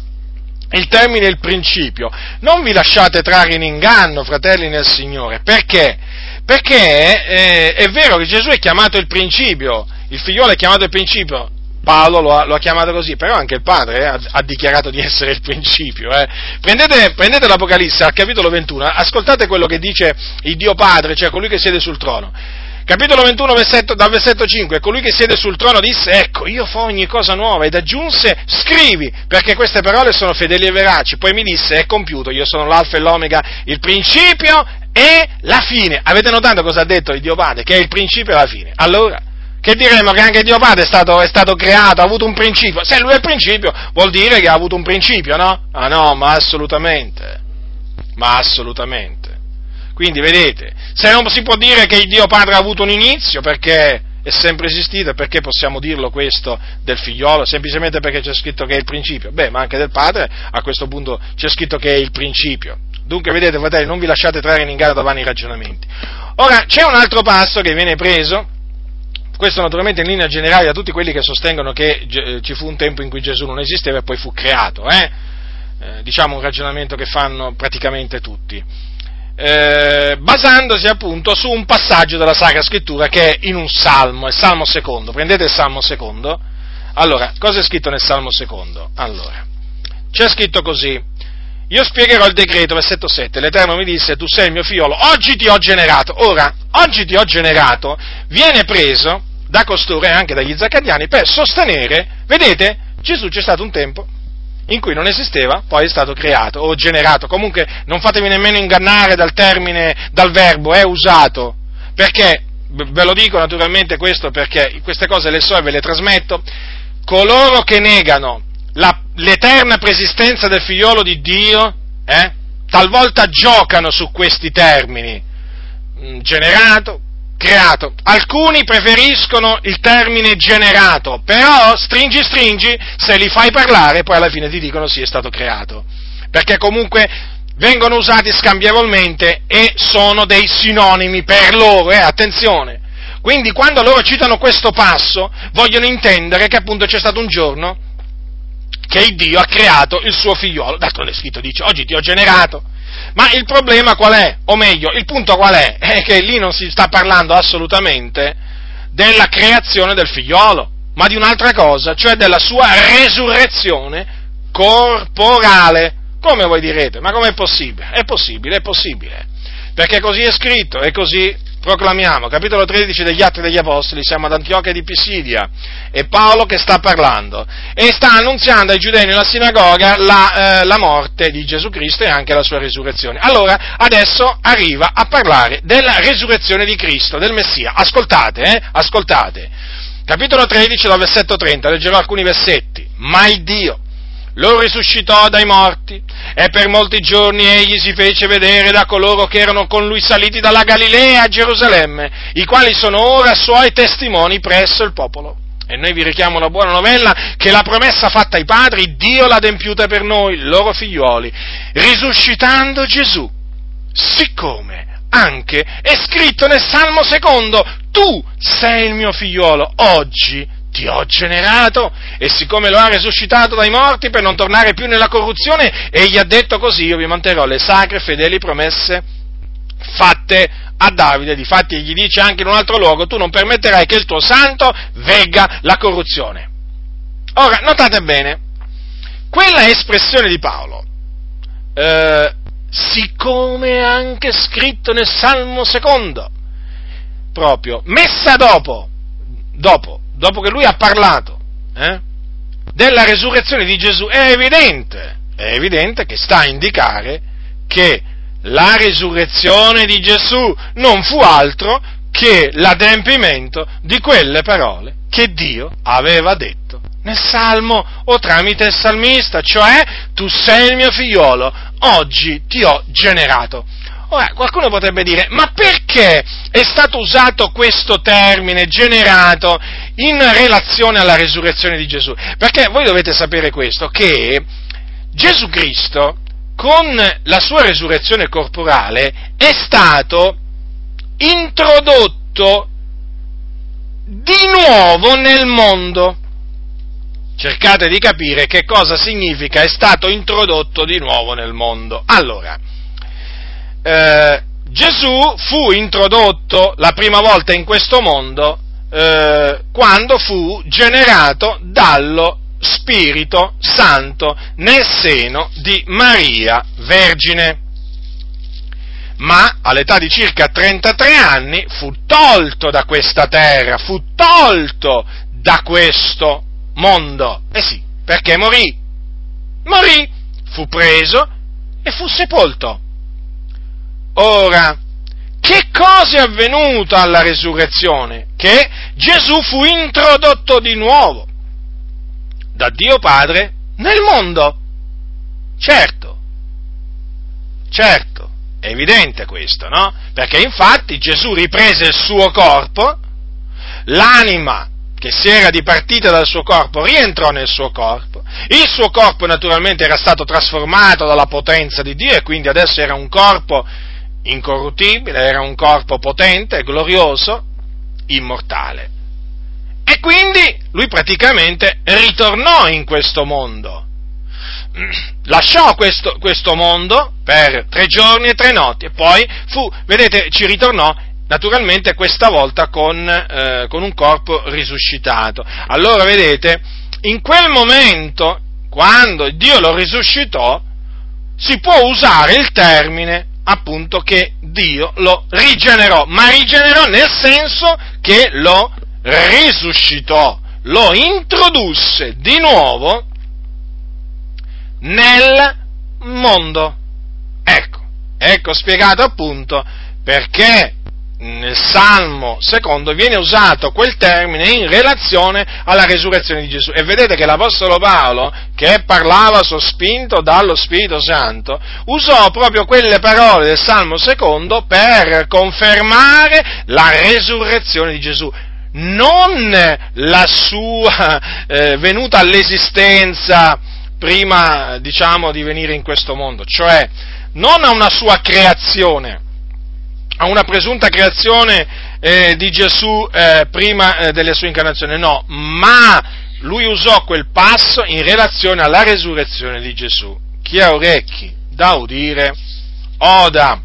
il termine il principio, non vi lasciate trarre in inganno, fratelli nel Signore, perché? Perché eh, è vero che Gesù è chiamato il principio, il figliolo è chiamato il principio, Paolo lo ha, lo ha, chiamato così, però anche il padre eh, ha, ha, dichiarato di essere il principio. Eh. Prendete, prendete, l'Apocalisse al capitolo 21, ascoltate quello che dice il Dio Padre, cioè colui che siede sul trono. Capitolo 21, versetto, dal versetto 5, colui che siede sul trono disse, ecco, io fa ogni cosa nuova, ed aggiunse, scrivi, perché queste parole sono fedeli e veraci. Poi mi disse, è compiuto, io sono l'alfa e l'omega, il principio e la fine. Avete notato cosa ha detto il Dio Padre? Che è il principio e la fine. Allora, che diremmo che anche Dio Padre è stato, è stato, creato, ha avuto un principio. Se lui è il principio, vuol dire che ha avuto un principio, no? Ah no, ma assolutamente. Ma assolutamente. Quindi vedete, se non si può dire che il Dio Padre ha avuto un inizio, perché è sempre esistito, perché possiamo dirlo questo del figliolo? Semplicemente perché c'è scritto che è il principio. Beh, ma anche del Padre a questo punto c'è scritto che è il principio. Dunque, vedete, fratelli, non vi lasciate trarre in inganno da vani ragionamenti. Ora, c'è un altro passo che viene preso questo naturalmente in linea generale a tutti quelli che sostengono che eh, ci fu un tempo in cui Gesù non esisteva e poi fu creato, eh? Eh, diciamo un ragionamento che fanno praticamente tutti, eh, basandosi appunto su un passaggio della Sacra Scrittura che è in un salmo, il salmo secondo, prendete il salmo secondo, allora, cosa è scritto nel salmo secondo? Allora, c'è scritto così, io spiegherò il decreto, versetto 7. L'Eterno mi disse, tu sei il mio figliolo, oggi ti ho generato. Ora, oggi ti ho generato, viene preso da costoro e anche dagli zaccadiani per sostenere, vedete, Gesù c'è stato un tempo in cui non esisteva, poi è stato creato o generato. Comunque non fatevi nemmeno ingannare dal termine, dal verbo, è usato, perché, ve lo dico naturalmente questo perché queste cose le so e ve le trasmetto, coloro che negano la, l'eterna preesistenza del figliolo di Dio, eh, talvolta giocano su questi termini, mm, generato, creato. Alcuni preferiscono il termine generato, però stringi stringi, se li fai parlare, poi alla fine ti dicono sì, è stato creato. Perché comunque vengono usati scambievolmente e sono dei sinonimi per loro, eh, attenzione. Quindi quando loro citano questo passo, vogliono intendere che appunto c'è stato un giorno che Dio ha creato il suo figliolo. D'altronde è scritto, dice, oggi ti ho generato. Ma il problema qual è? O meglio, il punto qual è? È che lì non si sta parlando assolutamente della creazione del figliolo, ma di un'altra cosa, cioè della sua resurrezione corporale. Come voi direte? Ma com'è possibile? È possibile, è possibile. Perché così è scritto e così proclamiamo, capitolo 13 degli Atti degli Apostoli, siamo ad Antiochia di Pisidia, è Paolo che sta parlando e sta annunziando ai giudei nella sinagoga la, eh, la, morte di Gesù Cristo e anche la sua risurrezione. Allora, adesso arriva a parlare della risurrezione di Cristo, del Messia. Ascoltate, eh, ascoltate. Capitolo 13 dal versetto 30, leggerò alcuni versetti. Ma il Dio, lo risuscitò dai morti e per molti giorni egli si fece vedere da coloro che erano con lui saliti dalla Galilea a Gerusalemme, i quali sono ora suoi testimoni presso il popolo. E noi vi richiamo una buona novella che la promessa fatta ai padri, Dio l'ha adempiuta per noi, loro figlioli, risuscitando Gesù. Siccome anche è scritto nel Salmo secondo, tu sei il mio figliolo, oggi ti ho generato e siccome lo ha risuscitato dai morti per non tornare più nella corruzione, egli ha detto così, io vi manterrò le sacre e fedeli promesse fatte a Davide, difatti gli dice anche in un altro luogo, tu non permetterai che il tuo santo vegga la corruzione. Ora, notate bene, quella espressione di Paolo, eh, siccome è anche scritto nel Salmo secondo, proprio, messa dopo, dopo dopo che lui ha parlato eh, della resurrezione di Gesù, è evidente, è evidente che sta a indicare che la resurrezione di Gesù non fu altro che l'adempimento di quelle parole che Dio aveva detto nel Salmo o tramite il salmista, cioè tu sei il mio figliolo, oggi ti ho generato. Ora, qualcuno potrebbe dire, ma perché è stato usato questo termine generato in relazione alla resurrezione di Gesù? Perché voi dovete sapere questo, che Gesù Cristo, con la sua resurrezione corporale è stato introdotto di nuovo nel mondo. Cercate di capire che cosa significa è stato introdotto di nuovo nel mondo. Allora, eh, Gesù fu introdotto la prima volta in questo mondo eh, quando fu generato dallo Spirito Santo nel seno di Maria Vergine. Ma all'età di circa 33 anni fu tolto da questa terra, fu tolto da questo mondo. Eh sì, perché morì. Morì, fu preso e fu sepolto. Ora, che cosa è avvenuto alla resurrezione? Che Gesù fu introdotto di nuovo da Dio Padre nel mondo. Certo, certo, è evidente questo, no? Perché infatti Gesù riprese il suo corpo, l'anima che si era dipartita dal suo corpo rientrò nel suo corpo, il suo corpo naturalmente era stato trasformato dalla potenza di Dio e quindi adesso era un corpo incorruttibile, era un corpo potente, glorioso, immortale. E quindi lui praticamente ritornò in questo mondo. Lasciò questo, questo mondo per tre giorni e tre notti e poi fu, vedete, ci ritornò naturalmente questa volta con, eh, con un corpo risuscitato. Allora, vedete, in quel momento, quando Dio lo risuscitò, si può usare il termine appunto che Dio lo rigenerò, ma rigenerò nel senso che lo risuscitò, lo introdusse di nuovo nel mondo. Ecco, ecco spiegato appunto perché nel Salmo secondo viene usato quel termine in relazione alla resurrezione di Gesù. E vedete che l'Apostolo Paolo, che parlava sospinto dallo Spirito Santo, usò proprio quelle parole del Salmo secondo per confermare la resurrezione di Gesù non la sua eh, venuta all'esistenza prima, diciamo, di venire in questo mondo, cioè non a una sua creazione, a una presunta creazione eh, di Gesù eh, prima eh, delle sue incarnazioni, no, ma lui usò quel passo in relazione alla resurrezione di Gesù. Chi ha orecchi da udire, oda.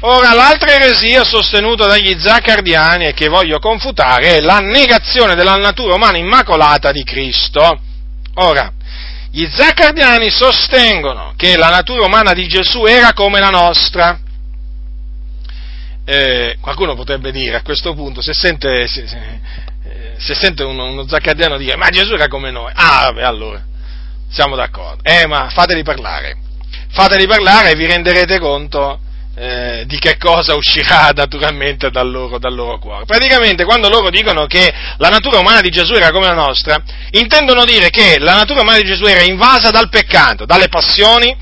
Ora, l'altra eresia sostenuta dagli zaccardiani e che voglio confutare è la negazione della natura umana immacolata di Cristo. Ora, gli zaccardiani sostengono che la natura umana di Gesù era come la nostra. Eh, qualcuno potrebbe dire a questo punto, se sente, se, se sente uno, uno, zaccardiano dire ma Gesù era come noi, ah beh allora, siamo d'accordo, eh ma fateli parlare, fateli parlare e vi renderete conto eh, di che cosa uscirà naturalmente dal loro, dal loro, cuore. Praticamente quando loro dicono che la natura umana di Gesù era come la nostra, intendono dire che la natura umana di Gesù era invasa dal peccato, dalle passioni,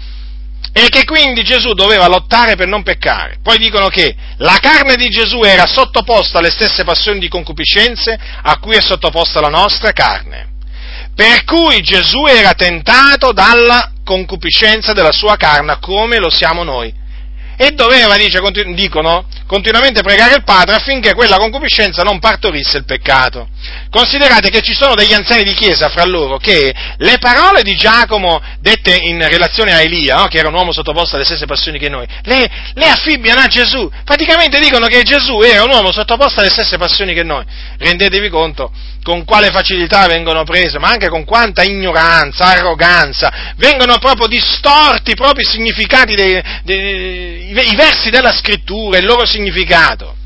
e che quindi Gesù doveva lottare per non peccare. Poi dicono che la carne di Gesù era sottoposta alle stesse passioni di concupiscenze a cui è sottoposta la nostra carne. Per cui Gesù era tentato dalla concupiscenza della sua carne come lo siamo noi e doveva, dice, continu- dicono, continuamente pregare il Padre affinché quella concupiscenza non partorisse il peccato. Considerate che ci sono degli anziani di chiesa fra loro che le parole di Giacomo dette in relazione a Elia, no, che era un uomo sottoposto alle stesse passioni che noi, le, le affibbiano a Gesù. Praticamente dicono che Gesù era un uomo sottoposto alle stesse passioni che noi. Rendetevi conto con quale facilità vengono prese, ma anche con quanta ignoranza, arroganza, vengono proprio distorti i significati dei, dei i versi della scrittura, il loro significato.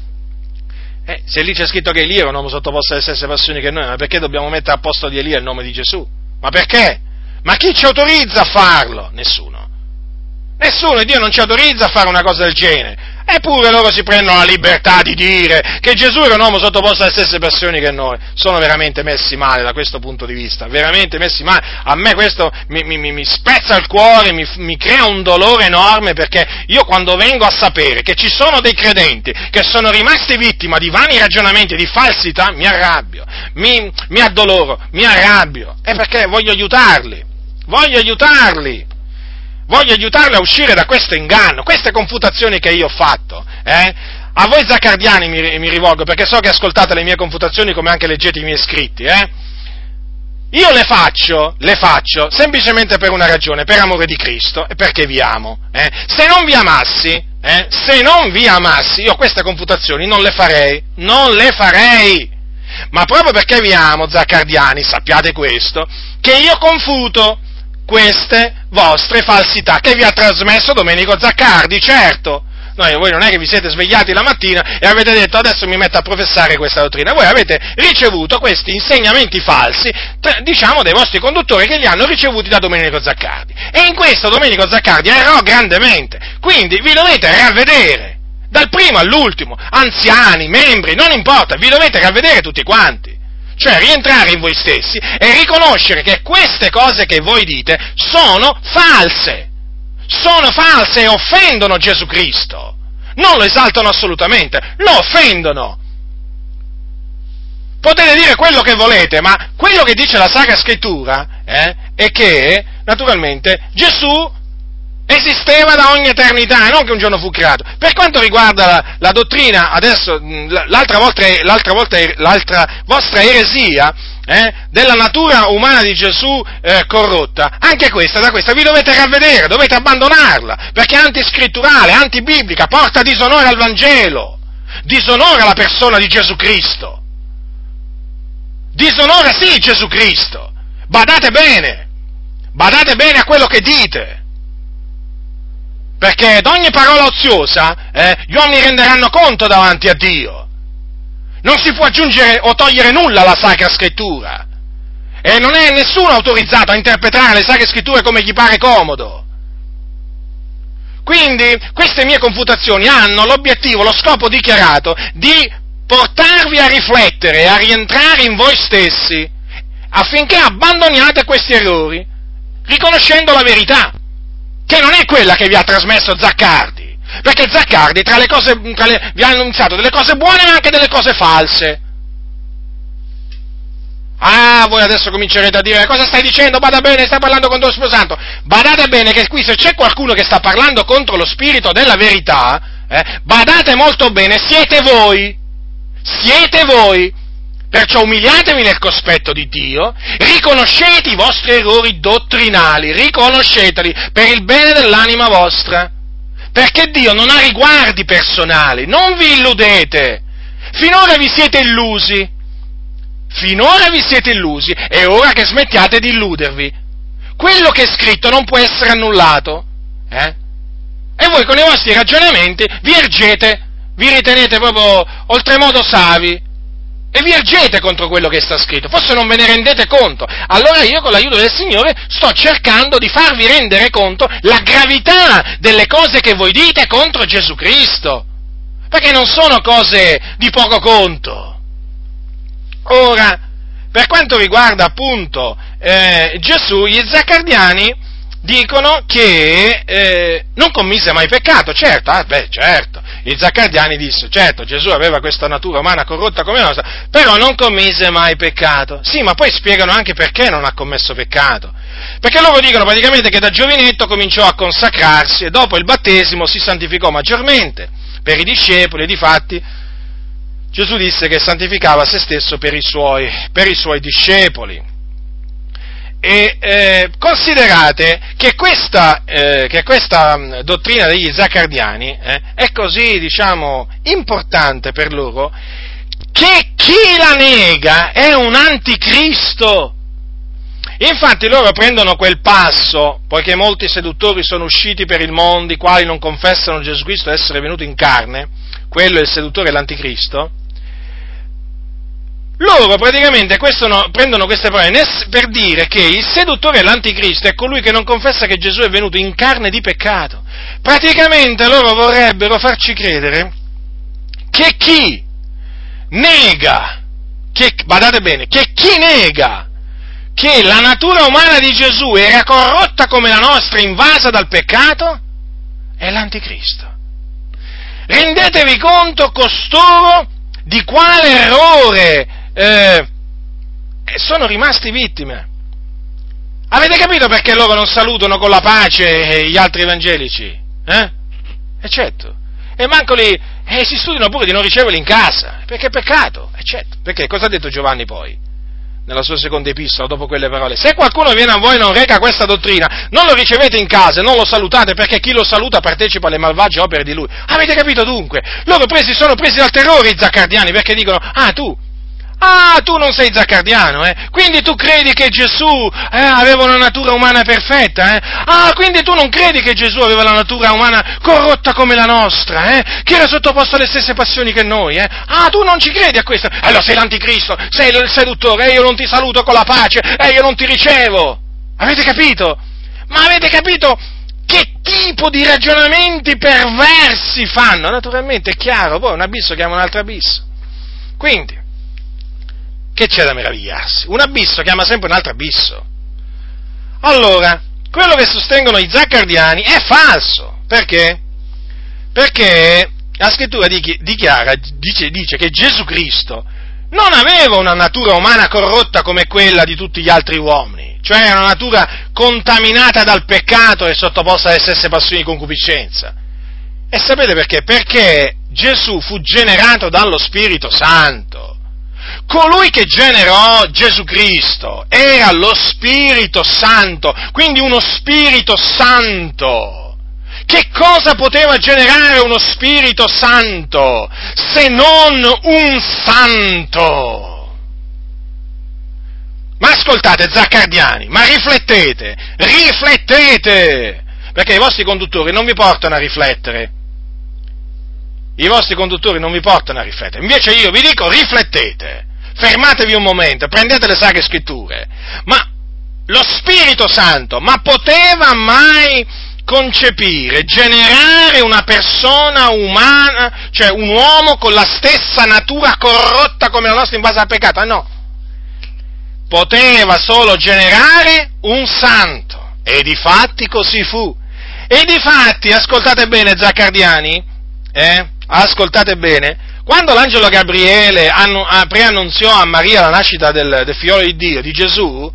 Eh, se lì c'è scritto che Elia era un uomo sottoposto alle stesse passioni che noi, ma perché dobbiamo mettere a posto di Elia il nome di Gesù? Ma perché? Ma chi ci autorizza a farlo? Nessuno. Nessuno, Dio non ci autorizza a fare una cosa del genere. Eppure loro si prendono la libertà di dire che Gesù era un uomo sottoposto alle stesse passioni che noi. Sono veramente messi male da questo punto di vista, veramente messi male. A me questo mi, mi, mi spezza il cuore, mi, mi, crea un dolore enorme perché io quando vengo a sapere che ci sono dei credenti che sono rimasti vittima di vani ragionamenti, di falsità, mi arrabbio, mi, mi addoloro, mi arrabbio. È perché voglio aiutarli, voglio aiutarli. Voglio aiutarli a uscire da questo inganno, queste confutazioni che io ho fatto. Eh? A voi zaccardiani mi, mi, rivolgo, perché so che ascoltate le mie confutazioni come anche leggete i miei scritti. Eh? Io le faccio, le faccio semplicemente per una ragione, per amore di Cristo e perché vi amo. Eh? Se non vi amassi, eh, se non vi amassi, io queste confutazioni non le farei, non le farei. Ma proprio perché vi amo, zaccardiani, sappiate questo, che io confuto queste vostre falsità che vi ha trasmesso Domenico Zaccardi, certo. Noi, voi non è che vi siete svegliati la mattina e avete detto adesso mi metto a professare questa dottrina, voi avete ricevuto questi insegnamenti falsi, diciamo, dei vostri conduttori che li hanno ricevuti da Domenico Zaccardi. E in questo Domenico Zaccardi errò grandemente, quindi vi dovete ravvedere, dal primo all'ultimo, anziani, membri, non importa, vi dovete ravvedere tutti quanti cioè rientrare in voi stessi e riconoscere che queste cose che voi dite sono false, sono false e offendono Gesù Cristo, non lo esaltano assolutamente, lo offendono. Potete dire quello che volete, ma quello che dice la Sacra Scrittura eh, è che, naturalmente, Gesù esisteva da ogni eternità, non che un giorno fu creato. Per quanto riguarda la, la dottrina, adesso, l'altra, volta, l'altra, volta, l'altra vostra eresia, eh, della natura umana di Gesù eh, corrotta, anche questa, da questa vi dovete ravvedere, dovete abbandonarla, perché è antiscritturale, antibiblica, porta disonore al Vangelo, disonora la persona di Gesù Cristo. Disonora sì Gesù Cristo. Badate bene, badate bene a quello che dite. Perché ad ogni parola oziosa eh, gli uomini renderanno conto davanti a Dio. Non si può aggiungere o togliere nulla alla Sacra Scrittura. E non è nessuno autorizzato a interpretare le Sacre Scritture come gli pare comodo. Quindi queste mie confutazioni hanno l'obiettivo, lo scopo dichiarato di portarvi a riflettere a rientrare in voi stessi affinché abbandoniate questi errori, riconoscendo la verità che non è quella che vi ha trasmesso Zaccardi. Perché Zaccardi tra le cose, tra le, vi ha annunziato delle cose buone ma anche delle cose false. Ah, voi adesso comincerete a dire cosa stai dicendo? Bada bene, stai parlando contro lo Spirito Santo. Badate bene che qui se c'è qualcuno che sta parlando contro lo Spirito della verità, eh, badate molto bene, siete voi. Siete voi Perciò umiliatevi nel cospetto di Dio, riconoscete i vostri errori dottrinali, riconosceteli per il bene dell'anima vostra, perché Dio non ha riguardi personali, non vi illudete, finora vi siete illusi, finora vi siete illusi, è ora che smettiate di illudervi. Quello che è scritto non può essere annullato, eh? E voi con i vostri ragionamenti vi ergete, vi ritenete proprio oltremodo savi, e vi ergete contro quello che sta scritto, forse non ve ne rendete conto. Allora io con l'aiuto del Signore sto cercando di farvi rendere conto la gravità delle cose che voi dite contro Gesù Cristo, perché non sono cose di poco conto. Ora, per quanto riguarda appunto eh, Gesù, gli zaccardiani dicono che eh, non commise mai peccato, certo, ah, beh, certo, i zaccardiani dissero, certo, Gesù aveva questa natura umana corrotta come la nostra, però non commise mai peccato. Sì, ma poi spiegano anche perché non ha commesso peccato. Perché loro dicono praticamente che da giovinetto cominciò a consacrarsi e dopo il battesimo si santificò maggiormente per i discepoli e difatti Gesù disse che santificava se stesso per i suoi, per i suoi discepoli. E eh, considerate che questa, eh, che questa, mm, dottrina degli zaccardiani eh, è così, diciamo, importante per loro che chi la nega è un anticristo. Infatti loro prendono quel passo, poiché molti seduttori sono usciti per il mondo, i quali non confessano Gesù Cristo essere venuto in carne, quello è il seduttore e l'anticristo, loro praticamente no, prendono queste parole per dire che il seduttore l'anticristo è colui che non confessa che Gesù è venuto in carne di peccato. Praticamente loro vorrebbero farci credere che chi nega, che, badate bene, che chi nega che la natura umana di Gesù era corrotta come la nostra, invasa dal peccato, è l'anticristo. Rendetevi conto costoro di quale errore eh, sono rimasti vittime. Avete capito perché loro non salutano con la pace gli altri evangelici? Eh? E certo. E manco lì, e si studiano pure di non riceverli in casa, perché è peccato, e certo. Perché cosa ha detto Giovanni poi? Nella sua seconda epistola, dopo quelle parole. Se qualcuno viene a voi e non reca questa dottrina, non lo ricevete in casa, non lo salutate, perché chi lo saluta partecipa alle malvagie opere di lui. Avete capito dunque? Loro presi, sono presi dal terrore i zaccardiani, perché dicono, ah tu, Ah, tu non sei zaccardiano, eh? Quindi tu credi che Gesù eh, aveva una natura umana perfetta, eh? Ah, quindi tu non credi che Gesù aveva la natura umana corrotta come la nostra, eh? Che era sottoposto alle stesse passioni che noi, eh? Ah, tu non ci credi a questo? Allora sei l'anticristo, sei il seduttore, e io non ti saluto con la pace, e io non ti ricevo. Avete capito? Ma avete capito che tipo di ragionamenti perversi fanno? Naturalmente è chiaro, poi un abisso chiama un altro abisso. Quindi, che c'è da meravigliarsi? Un abisso chiama sempre un altro abisso. Allora, quello che sostengono i zaccardiani è falso. Perché? Perché la scrittura dichiara, dice, dice che Gesù Cristo non aveva una natura umana corrotta come quella di tutti gli altri uomini, cioè una natura contaminata dal peccato e sottoposta alle stesse passioni di concupiscenza. E sapete perché? Perché Gesù fu generato dallo Spirito Santo colui che generò Gesù Cristo era lo Spirito Santo, quindi uno Spirito Santo. Che cosa poteva generare uno Spirito Santo se non un santo? Ma ascoltate, zaccardiani, ma riflettete, riflettete, perché i vostri conduttori non vi portano a riflettere. I vostri conduttori non vi portano a riflettere. Invece io vi dico riflettete fermatevi un momento, prendete le sacre scritture, ma lo Spirito Santo, ma poteva mai concepire, generare una persona umana, cioè un uomo con la stessa natura corrotta come la nostra in base al peccato? No. Poteva solo generare un santo. E di fatti così fu. E di fatti, ascoltate bene, Zaccardiani, eh, ascoltate bene, quando l'angelo Gabriele preannunziò a Maria la nascita del, del figlio di Dio, di Gesù,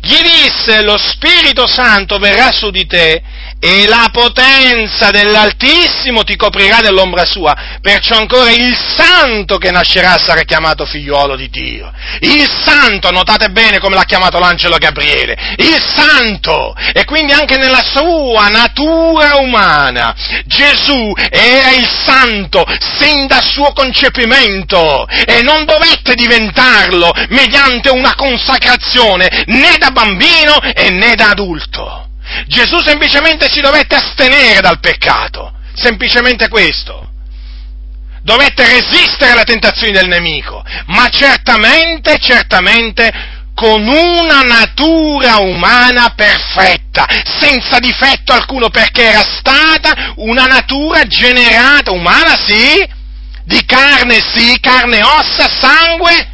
gli disse lo Spirito Santo verrà su di te e la potenza dell'Altissimo ti coprirà dell'ombra sua, perciò ancora il santo che nascerà sarà chiamato figliuolo di Dio. Il santo, notate bene come l'ha chiamato l'angelo Gabriele, il santo, e quindi anche nella sua natura umana, Gesù era il santo sin dal suo concepimento e non dovette diventarlo mediante una consacrazione né da bambino e né da adulto. Gesù semplicemente si dovette astenere dal peccato, semplicemente questo. Dovette resistere alle tentazioni del nemico, ma certamente, certamente con una natura umana perfetta, senza difetto alcuno, perché era stata una natura generata, umana sì, di carne sì, carne, ossa, sangue,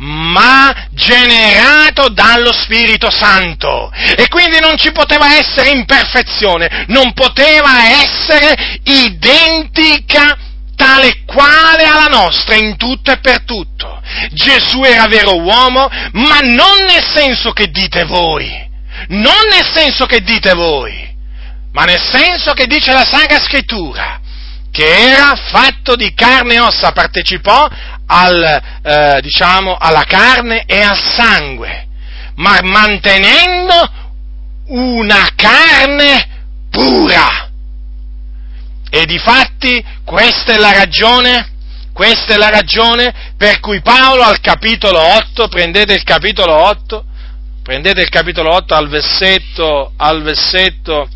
ma generato dallo Spirito Santo. E quindi non ci poteva essere imperfezione, non poteva essere identica tale quale alla nostra in tutto e per tutto. Gesù era vero uomo, ma non nel senso che dite voi, non nel senso che dite voi, ma nel senso che dice la Sacra Scrittura, che era fatto di carne e ossa, partecipò al, eh, diciamo, alla carne e al sangue, ma mantenendo una carne pura. E difatti questa è la ragione, questa è la ragione per cui Paolo al capitolo 8, prendete il capitolo 8, prendete il capitolo 8 al versetto, al versetto,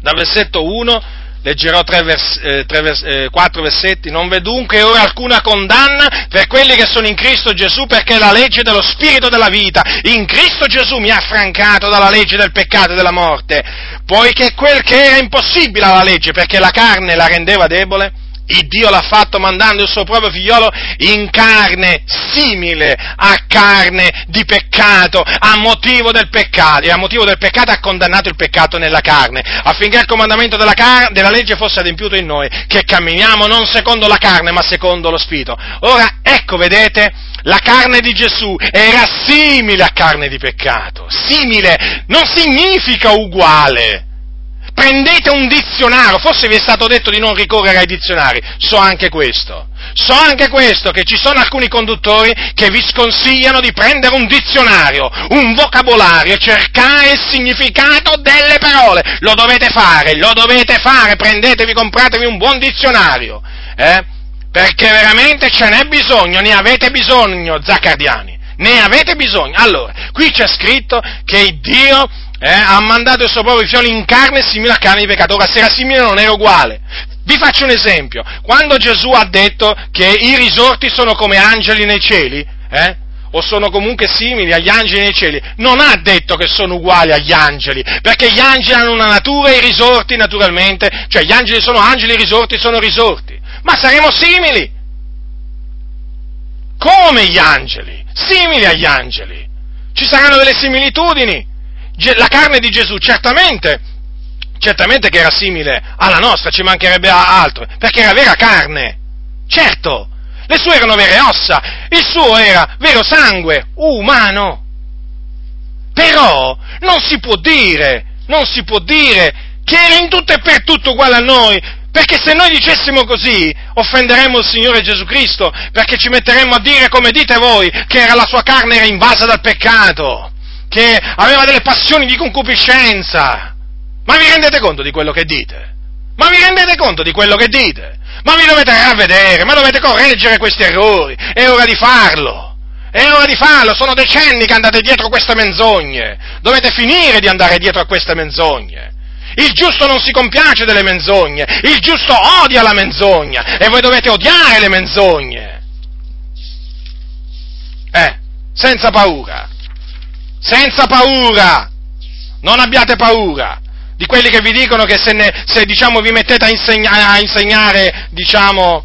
dal versetto 1, leggerò tre vers- eh, tre vers- eh, quattro versetti, non v'è dunque ora alcuna condanna per quelli che sono in Cristo Gesù perché la legge dello Spirito della vita. In Cristo Gesù mi ha affrancato dalla legge del peccato e della morte, poiché quel che era impossibile alla legge perché la carne la rendeva debole, Il Dio l'ha fatto mandando il suo proprio figliolo in carne simile a carne di peccato, a motivo del peccato, e a motivo del peccato ha condannato il peccato nella carne, affinché il comandamento della, car- della legge fosse adempiuto in noi, che camminiamo non secondo la carne ma secondo lo Spirito. Ora, ecco, vedete, la carne di Gesù era simile a carne di peccato, simile, non significa uguale prendete un dizionario, forse vi è stato detto di non ricorrere ai dizionari, so anche questo. So anche questo, che ci sono alcuni conduttori che vi sconsigliano di prendere un dizionario, un vocabolario, cercare il significato delle parole. Lo dovete fare, lo dovete fare, prendetevi, compratevi un buon dizionario, eh? Perché veramente ce n'è bisogno, ne avete bisogno, zaccardiani, ne avete bisogno. Allora, qui c'è scritto che Dio eh, ha mandato il suo proprio figlio in carne simile a carne di peccato. Ora, se era simile non era uguale. Vi faccio un esempio. Quando Gesù ha detto che i risorti sono come angeli nei cieli, eh, o sono comunque simili agli angeli nei cieli, non ha detto che sono uguali agli angeli, perché gli angeli hanno una natura e i risorti naturalmente, cioè gli angeli sono angeli, i risorti sono risorti, ma saremo simili, come gli angeli, simili agli angeli, ci saranno delle similitudini, la carne di Gesù certamente, certamente che era simile alla nostra, ci mancherebbe altro, perché era vera carne, certo, le sue erano vere ossa, il suo era vero sangue umano. Però non si può dire, non si può dire che era in tutto e per tutto uguale a noi, perché se noi dicessimo così, offenderemmo il Signore Gesù Cristo, perché ci metteremmo a dire, come dite voi, che era la sua carne era invasa dal peccato che aveva delle passioni di concupiscenza. Ma vi rendete conto di quello che dite? Ma vi rendete conto di quello che dite? Ma vi dovete ravvedere, ma dovete correggere questi errori. È ora di farlo. È ora di farlo, sono decenni che andate dietro queste menzogne. Dovete finire di andare dietro a queste menzogne. Il giusto non si compiace delle menzogne, il giusto odia la menzogna e voi dovete odiare le menzogne. Eh, senza paura senza paura, non abbiate paura di quelli che vi dicono che se, ne, se diciamo, vi mettete a, insegna, a, insegnare, diciamo,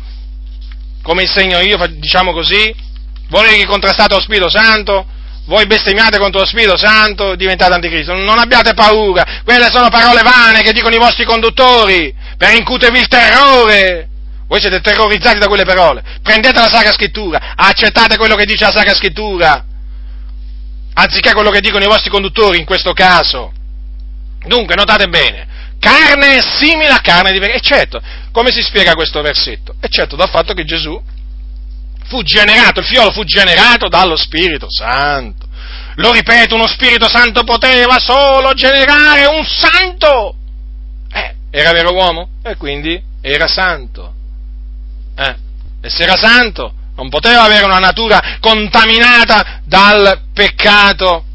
come insegno io, diciamo così, voi che contrastate lo Spirito Santo, voi bestemmiate contro lo Spirito Santo, diventate anticristo. Non abbiate paura, quelle sono parole vane che dicono i vostri conduttori per incutervi il terrore. Voi siete terrorizzati da quelle parole. Prendete la Sacra Scrittura, accettate quello che dice la Sacra Scrittura anziché quello che dicono i vostri conduttori in questo caso. Dunque, notate bene, carne è simile a carne di peccato. E certo, come si spiega questo versetto? E certo, dal fatto che Gesù fu generato, il figliolo fu generato dallo Spirito Santo. Lo ripeto, uno Spirito Santo poteva solo generare un santo. Eh, era vero uomo e quindi era santo. Eh, e se era santo, non poteva avere una natura contaminata dal peccato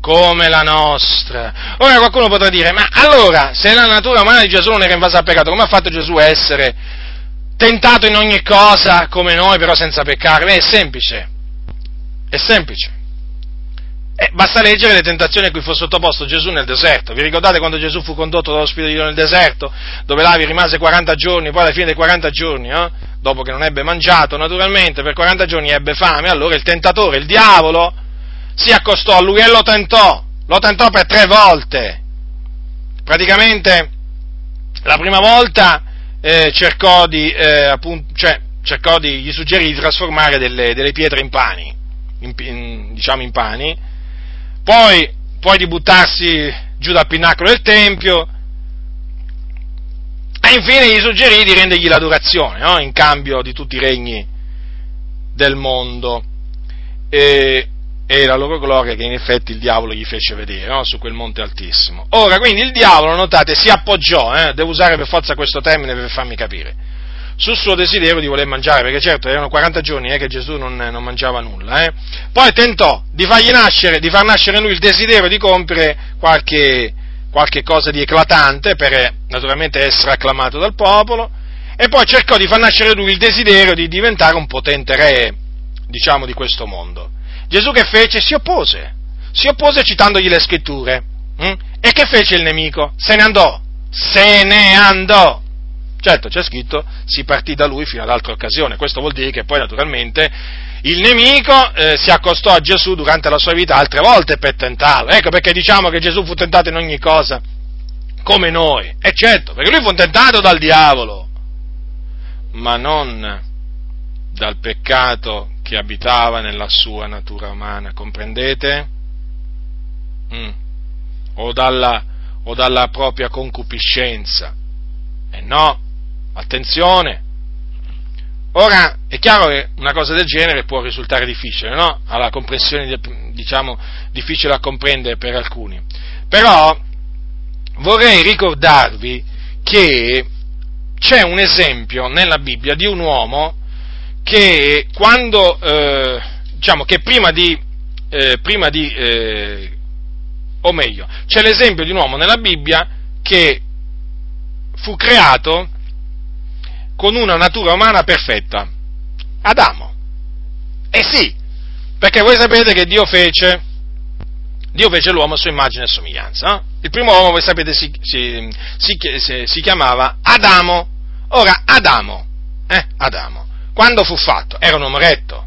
come la nostra. Ora qualcuno potrà dire, ma allora, se la natura umana di Gesù non era invasa al peccato, come ha fatto Gesù a essere tentato in ogni cosa come noi, però senza peccare? Beh, è semplice, è semplice. Eh, basta leggere le tentazioni a cui fu sottoposto Gesù nel deserto. Vi ricordate quando Gesù fu condotto dallo Spirito di Dio nel deserto, dove là vi rimase 40 giorni, poi alla fine dei 40 giorni, eh, dopo che non ebbe mangiato, naturalmente, per 40 giorni ebbe fame, allora il tentatore, il diavolo, si accostò a lui e lo tentò, lo tentò per tre volte. Praticamente, la prima volta eh, cercò di, eh, appunto, cioè, cercò di, gli suggerì di trasformare delle, delle pietre in pani, in, in, diciamo in pani, poi, poi di buttarsi giù dal pinnacolo del Tempio, infine gli suggerì di rendergli l'adorazione, no? in cambio di tutti i regni del mondo. E, e la loro gloria che in effetti il diavolo gli fece vedere no? su quel monte altissimo. Ora, quindi il diavolo, notate, si appoggiò, eh? devo usare per forza questo termine per farmi capire, sul suo desiderio di voler mangiare, perché certo erano 40 giorni eh, che Gesù non, non mangiava nulla. Eh. Poi tentò di fargli nascere, di far nascere in lui il desiderio di compiere qualche, qualche cosa di eclatante per naturalmente essere acclamato dal popolo, e poi cercò di far nascere lui il desiderio di diventare un potente re, diciamo, di questo mondo. Gesù che fece? Si oppose, si oppose citandogli le scritture. Hm? E che fece il nemico? Se ne andò, se ne andò Certo, c'è scritto si partì da lui fino ad altra occasione, questo vuol dire che poi naturalmente il nemico eh, si accostò a Gesù durante la sua vita altre volte per tentarlo. Ecco perché diciamo che Gesù fu tentato in ogni cosa, come noi. E certo, perché lui fu tentato dal diavolo, ma non dal peccato che abitava nella sua natura umana, comprendete? Mm. O, dalla, o dalla propria concupiscenza. E eh no, attenzione. Ora, è chiaro che una cosa del genere può risultare difficile, no? Alla comprensione, diciamo, difficile a comprendere per alcuni. Però vorrei ricordarvi che c'è un esempio nella Bibbia di un uomo che quando, eh, diciamo che prima di, eh, prima di eh, o meglio, c'è l'esempio di un uomo nella Bibbia che fu creato con una natura umana perfetta, Adamo. Eh sì, perché voi sapete che Dio fece, Dio fece l'uomo a sua immagine e somiglianza. Il primo uomo, voi sapete, si, si, si, si chiamava Adamo. Ora, Adamo, eh, Adamo, quando fu fatto? Era un uomo retto.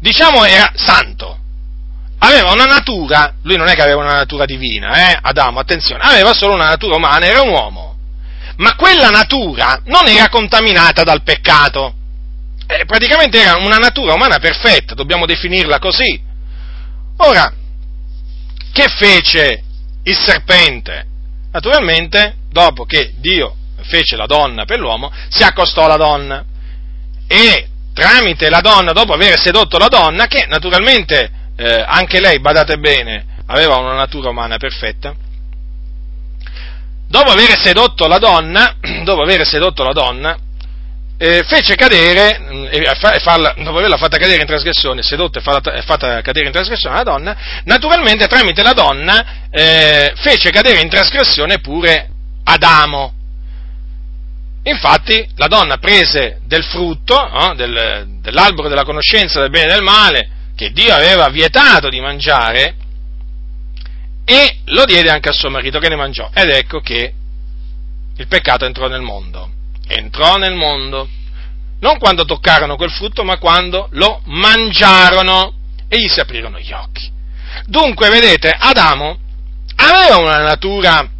Diciamo era santo. Aveva una natura, lui non è che aveva una natura divina, eh, Adamo, attenzione, aveva solo una natura umana, era un uomo. Ma quella natura non era contaminata dal peccato. Eh, praticamente era una natura umana perfetta, dobbiamo definirla così. Ora, che fece il serpente? Naturalmente, dopo che Dio fece la donna per l'uomo, si accostò alla donna e tramite la donna, dopo aver sedotto la donna, che naturalmente eh, anche lei, badate bene, aveva una natura umana perfetta, dopo aver sedotto la donna, sedotto la donna, eh, fece cadere, mm, e farla, dopo averla fatta cadere in trasgressione, sedotta e fatta, fatta, cadere in trasgressione la donna, naturalmente tramite la donna eh, fece cadere in trasgressione pure Adamo. Infatti la donna prese del frutto, no, del, dell'albero della conoscenza del bene e del male, che Dio aveva vietato di mangiare, e lo diede anche a suo marito che ne mangiò. Ed ecco che il peccato entrò nel mondo. Entrò nel mondo. Non quando toccarono quel frutto, ma quando lo mangiarono e gli si aprirono gli occhi. Dunque, vedete, Adamo aveva una natura,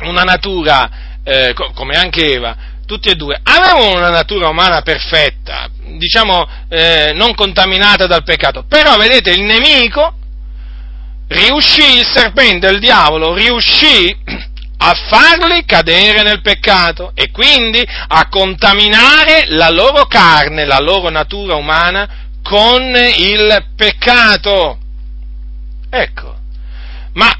una natura eh, come anche Eva, tutti e due, avevano una natura umana perfetta, diciamo eh, non contaminata dal peccato, però vedete il nemico riuscì, il serpente, il diavolo, riuscì a farli cadere nel peccato e quindi a contaminare la loro carne, la loro natura umana con il peccato. Ecco, ma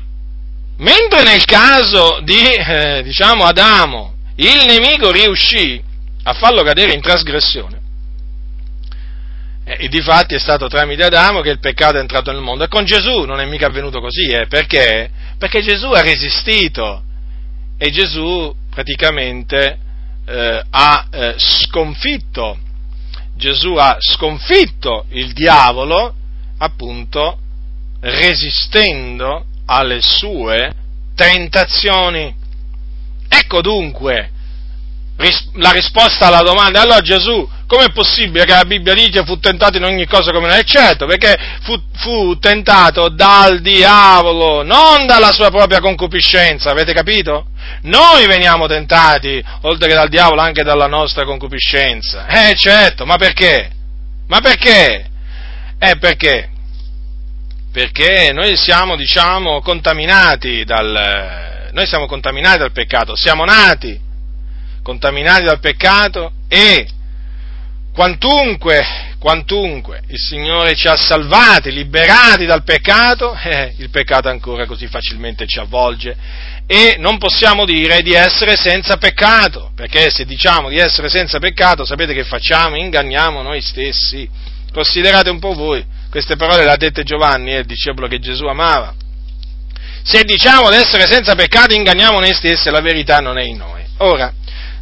mentre nel caso di, eh, diciamo, Adamo, il nemico riuscì a farlo cadere in trasgressione. E di fatti è stato tramite Adamo che il peccato è entrato nel mondo. E con Gesù non è mica avvenuto così, eh? perché? Perché Gesù ha resistito e Gesù praticamente eh, ha eh, sconfitto, Gesù ha sconfitto il diavolo appunto resistendo alle sue tentazioni. Ecco dunque la risposta alla domanda. Allora Gesù, com'è possibile che la Bibbia dice fu tentato in ogni cosa come noi? È certo, perché fu, fu, tentato dal diavolo, non dalla sua propria concupiscenza, avete capito? Noi veniamo tentati, oltre che dal diavolo, anche dalla nostra concupiscenza. Eh certo, ma perché? Ma perché? Eh perché? Perché noi siamo, diciamo, contaminati dal noi siamo contaminati dal peccato, siamo nati contaminati dal peccato e quantunque, quantunque il Signore ci ha salvati, liberati dal peccato, eh, il peccato ancora così facilmente ci avvolge e non possiamo dire di essere senza peccato, perché se diciamo di essere senza peccato, sapete che facciamo? Inganniamo noi stessi. Considerate un po' voi, queste parole le ha dette Giovanni, il discepolo che Gesù amava. Se diciamo di essere senza peccato inganniamo noi stessi e la verità non è in noi. Ora,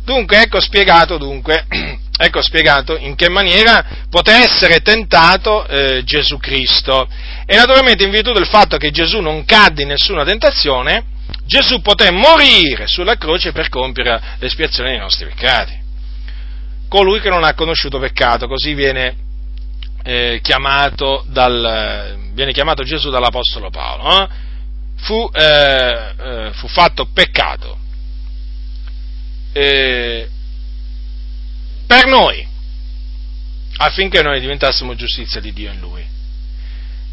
dunque, ecco spiegato, dunque, ecco spiegato in che maniera poté essere tentato eh, Gesù Cristo. E naturalmente in virtù del fatto che Gesù non cadde in nessuna tentazione, Gesù poté morire sulla croce per compiere l'espiazione dei nostri peccati. Colui che non ha conosciuto peccato, così viene, eh, chiamato, dal, viene chiamato Gesù dall'Apostolo Paolo, eh? fu, eh, eh fu, fatto peccato eh, per noi, affinché noi diventassimo giustizia di Dio in Lui.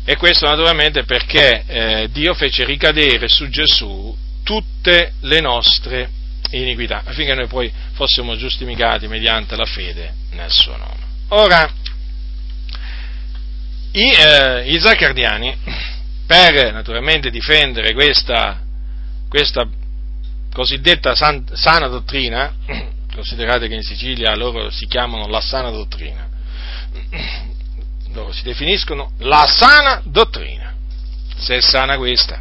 E questo naturalmente perché eh, Dio fece ricadere su Gesù tutte le nostre iniquità, affinché noi poi fossimo giustificati mediante la fede nel suo nome. Ora, i, eh, i zaccardiani, per naturalmente difendere questa, questa cosiddetta san, sana dottrina, considerate che in Sicilia loro si chiamano la sana dottrina, loro si definiscono la sana dottrina, se è sana questa.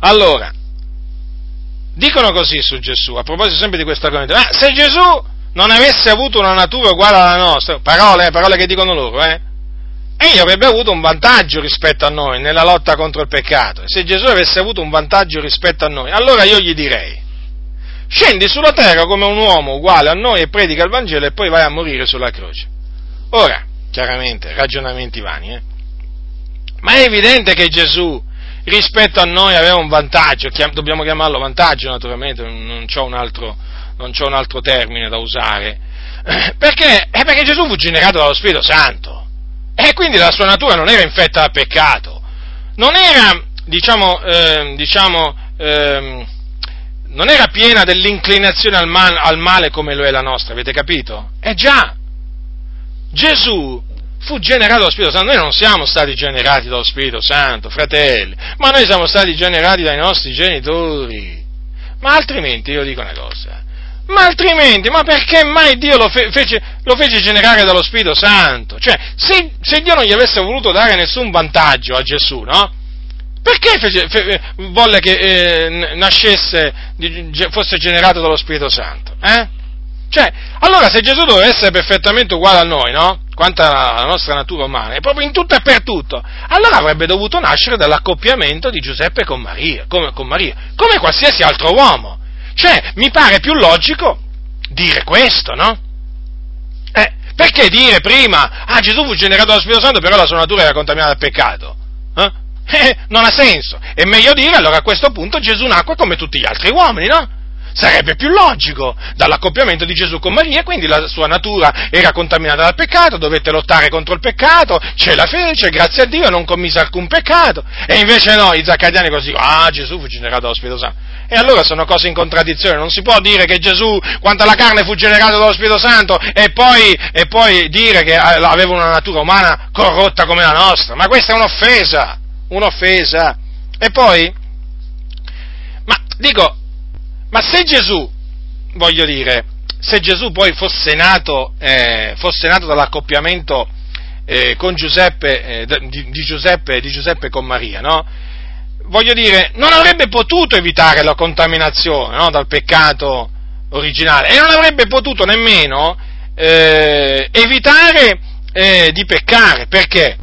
Allora, dicono così su Gesù, a proposito sempre di questo argomento, ma se Gesù non avesse avuto una natura uguale alla nostra, parole, parole che dicono loro, eh, egli avrebbe avuto un vantaggio rispetto a noi nella lotta contro il peccato. Se Gesù avesse avuto un vantaggio rispetto a noi, allora io gli direi, scendi sulla terra come un uomo uguale a noi e predica il Vangelo e poi vai a morire sulla croce. Ora, chiaramente, ragionamenti vani, eh? ma è evidente che Gesù rispetto a noi aveva un vantaggio, dobbiamo chiamarlo vantaggio naturalmente, non c'ho un altro, un altro termine da usare, perché, è perché Gesù fu generato dallo Spirito Santo e quindi la sua natura non era infetta da peccato, non era, diciamo, eh, diciamo eh, non era piena dell'inclinazione al, mal, al male come lo è la nostra, avete capito? Eh già, Gesù fu generato dallo Spirito Santo, noi non siamo stati generati dallo Spirito Santo, fratelli, ma noi siamo stati generati dai nostri genitori. Ma altrimenti, io dico una cosa, ma altrimenti, ma perché mai Dio lo, fe, fece, lo fece, generare dallo Spirito Santo? Cioè, se, se, Dio non gli avesse voluto dare nessun vantaggio a Gesù, no? Perché fece, fe, volle che eh, nascesse, fosse generato dallo Spirito Santo? Eh? Cioè, allora se Gesù doveva essere perfettamente uguale a noi, no? Quanto alla nostra natura umana, e proprio in tutto e per tutto, allora avrebbe dovuto nascere dall'accoppiamento di Giuseppe con Maria, come, con Maria, come qualsiasi altro uomo. Cioè, mi pare più logico dire questo, no? Eh, perché dire prima, ah Gesù fu generato dallo Spirito Santo, però la sua natura era contaminata dal peccato? Eh? Eh, non ha senso. È meglio dire allora a questo punto Gesù nacque come tutti gli altri uomini, no? Sarebbe più logico dall'accoppiamento di Gesù con Maria, quindi la sua natura era contaminata dal peccato, dovette lottare contro il peccato, ce la fece, grazie a Dio, non commise alcun peccato, e invece no, i zaccariani così, ah Gesù fu generato dallo Spirito Santo. E allora sono cose in contraddizione, non si può dire che Gesù, quanto alla carne, fu generato dallo Spirito Santo e poi, e poi dire che aveva una natura umana corrotta come la nostra, ma questa è un'offesa, un'offesa. E poi, ma dico, ma se Gesù, voglio dire, se Gesù poi fosse nato, eh, fosse nato dall'accoppiamento eh, Giuseppe, eh, di, di, Giuseppe, di, Giuseppe, con Maria, no? Voglio dire, non avrebbe potuto evitare la contaminazione no? dal peccato originale e non avrebbe potuto nemmeno eh, evitare eh, di peccare. Perché?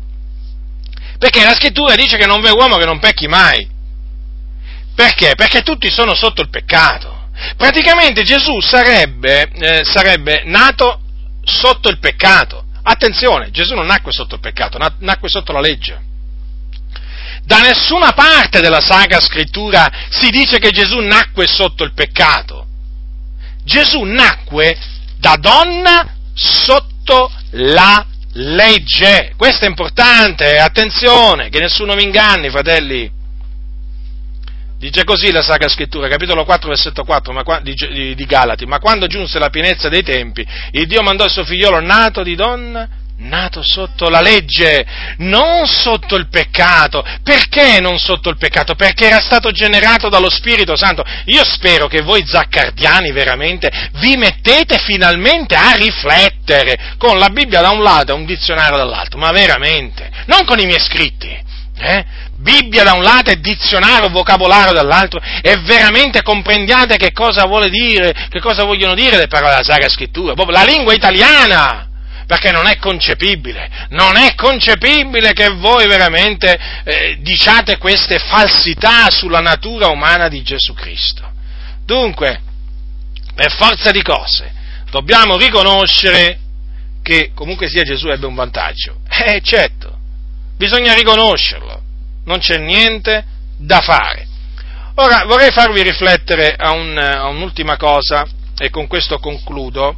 Perché la scrittura dice che non v'è uomo che non pecchi mai. Perché? Perché tutti sono sotto il peccato. Praticamente Gesù sarebbe, eh, sarebbe nato sotto il peccato. Attenzione, Gesù non nacque sotto il peccato, nacque sotto la legge. Da nessuna parte della Sacra Scrittura si dice che Gesù nacque sotto il peccato. Gesù nacque da donna sotto la legge. Questo è importante, attenzione, che nessuno vi inganni, fratelli. Dice così la Sacra Scrittura, capitolo 4, versetto 4 ma, di, di, di, Galati, ma quando giunse la pienezza dei tempi, il Dio mandò il suo figliolo nato di donna, nato sotto la legge, non sotto il peccato. Perché non sotto il peccato? Perché era stato generato dallo Spirito Santo. Io spero che voi zaccardiani veramente vi mettete finalmente a riflettere con la Bibbia da un lato e un dizionario dall'altro, ma veramente, non con i miei scritti. Eh? Bibbia da un lato e dizionario, vocabolario dall'altro, e veramente comprendiate che cosa vuole dire, che cosa vogliono dire le parole della Sacra Scrittura, proprio la lingua italiana, perché non è concepibile, non è concepibile che voi veramente eh, diciate queste falsità sulla natura umana di Gesù Cristo. Dunque, per forza di cose, dobbiamo riconoscere che comunque sia Gesù ebbe un vantaggio. Eh, certo, bisogna riconoscerlo, non c'è niente da fare. Ora vorrei farvi riflettere a, un, a un'ultima cosa e con questo concludo,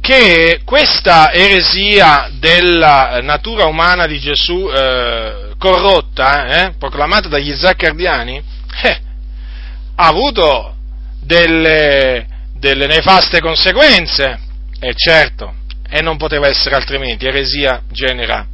che questa eresia della natura umana di Gesù eh, corrotta, eh, proclamata dagli zaccardiani, eh, ha avuto delle, delle nefaste conseguenze, e certo, e non poteva essere altrimenti, eresia genera,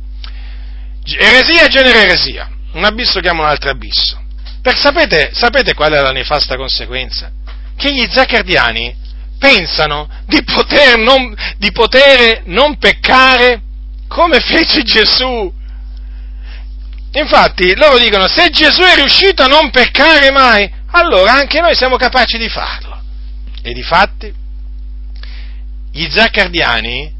eresia genera eresia, un abisso chiama un altro abisso. Per sapete, sapete qual è la nefasta conseguenza? Che gli zaccardiani pensano di poter non, di poter non peccare come fece Gesù. Infatti loro dicono se Gesù è riuscito a non peccare mai, allora anche noi siamo capaci di farlo. E di fatti gli zaccardiani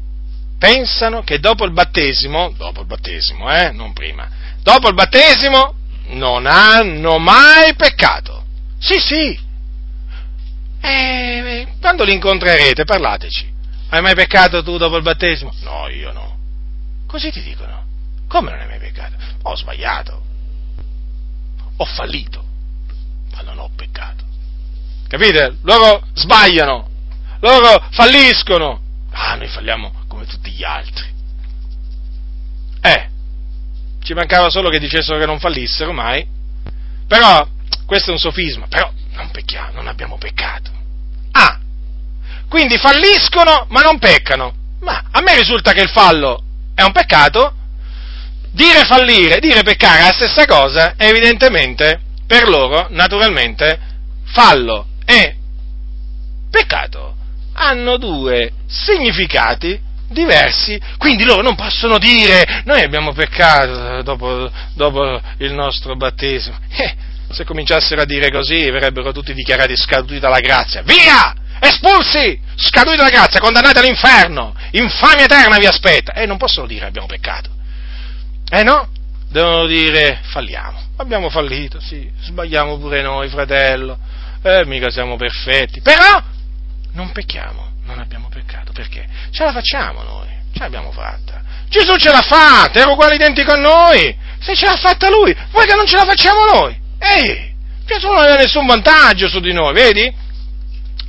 pensano che dopo il battesimo, dopo il battesimo, eh, non prima, dopo il battesimo non hanno mai peccato. Sì, sì, e quando li incontrerete, parlateci. Hai mai peccato tu dopo il battesimo? No, io no. Così ti dicono. Come non hai mai peccato? Ho sbagliato. Ho fallito. Ma non ho peccato. Capite? Loro sbagliano. Loro falliscono. Ah, noi falliamo come tutti gli altri. Eh, ci mancava solo che dicessero che non fallissero mai. Però, questo è un sofisma. Però non pecchiamo, non abbiamo peccato. Ah, quindi falliscono ma non peccano. Ma a me risulta che il fallo è un peccato. Dire fallire, dire peccare è la stessa cosa, evidentemente per loro, naturalmente, fallo e peccato hanno due significati diversi, quindi loro non possono dire noi abbiamo peccato dopo, dopo il nostro battesimo. Eh, se cominciassero a dire così, verrebbero tutti dichiarati scaduti dalla grazia. Via! Espulsi! Scaduti dalla grazia, condannati all'inferno! Infamia eterna vi aspetta! E non possono dire abbiamo peccato. Eh no? Devono dire falliamo. Abbiamo fallito, sì, sbagliamo pure noi, fratello. Eh, mica siamo perfetti. Però non pecchiamo, non abbiamo peccato. Perché? Ce la facciamo noi, ce l'abbiamo fatta. Gesù ce l'ha fatta, era uguale identico a noi. Se ce l'ha fatta lui, vuoi che non ce la facciamo noi? Ehi, Gesù non aveva nessun vantaggio su di noi, vedi?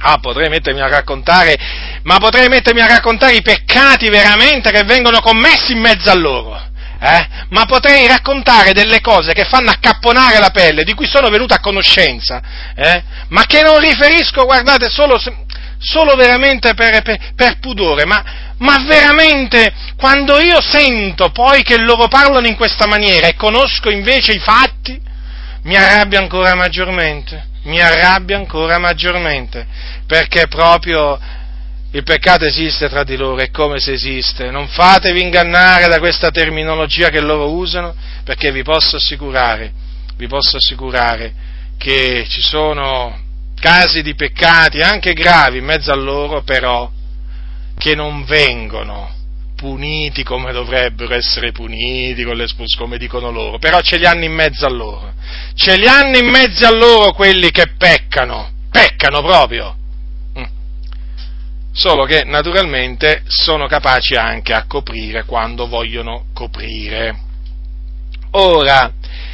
Ah, potrei mettermi a raccontare, ma potrei mettermi a raccontare i peccati veramente che vengono commessi in mezzo a loro. Eh? Ma potrei raccontare delle cose che fanno accapponare la pelle, di cui sono venuto a conoscenza, eh? ma che non riferisco, guardate, solo, solo veramente per, per, per pudore, ma, ma veramente quando io sento poi che loro parlano in questa maniera e conosco invece i fatti, mi arrabbia ancora maggiormente, mi arrabbia ancora maggiormente, perché proprio il peccato esiste tra di loro, è come se esiste. Non fatevi ingannare da questa terminologia che loro usano, perché vi posso assicurare, vi posso assicurare che ci sono casi di peccati anche gravi in mezzo a loro, però che non vengono puniti come dovrebbero essere puniti, come dicono loro, però ce li hanno in mezzo a loro. Ce li hanno in mezzo a loro quelli che peccano, peccano proprio. Mm. Solo che naturalmente sono capaci anche a coprire quando vogliono coprire. Ora,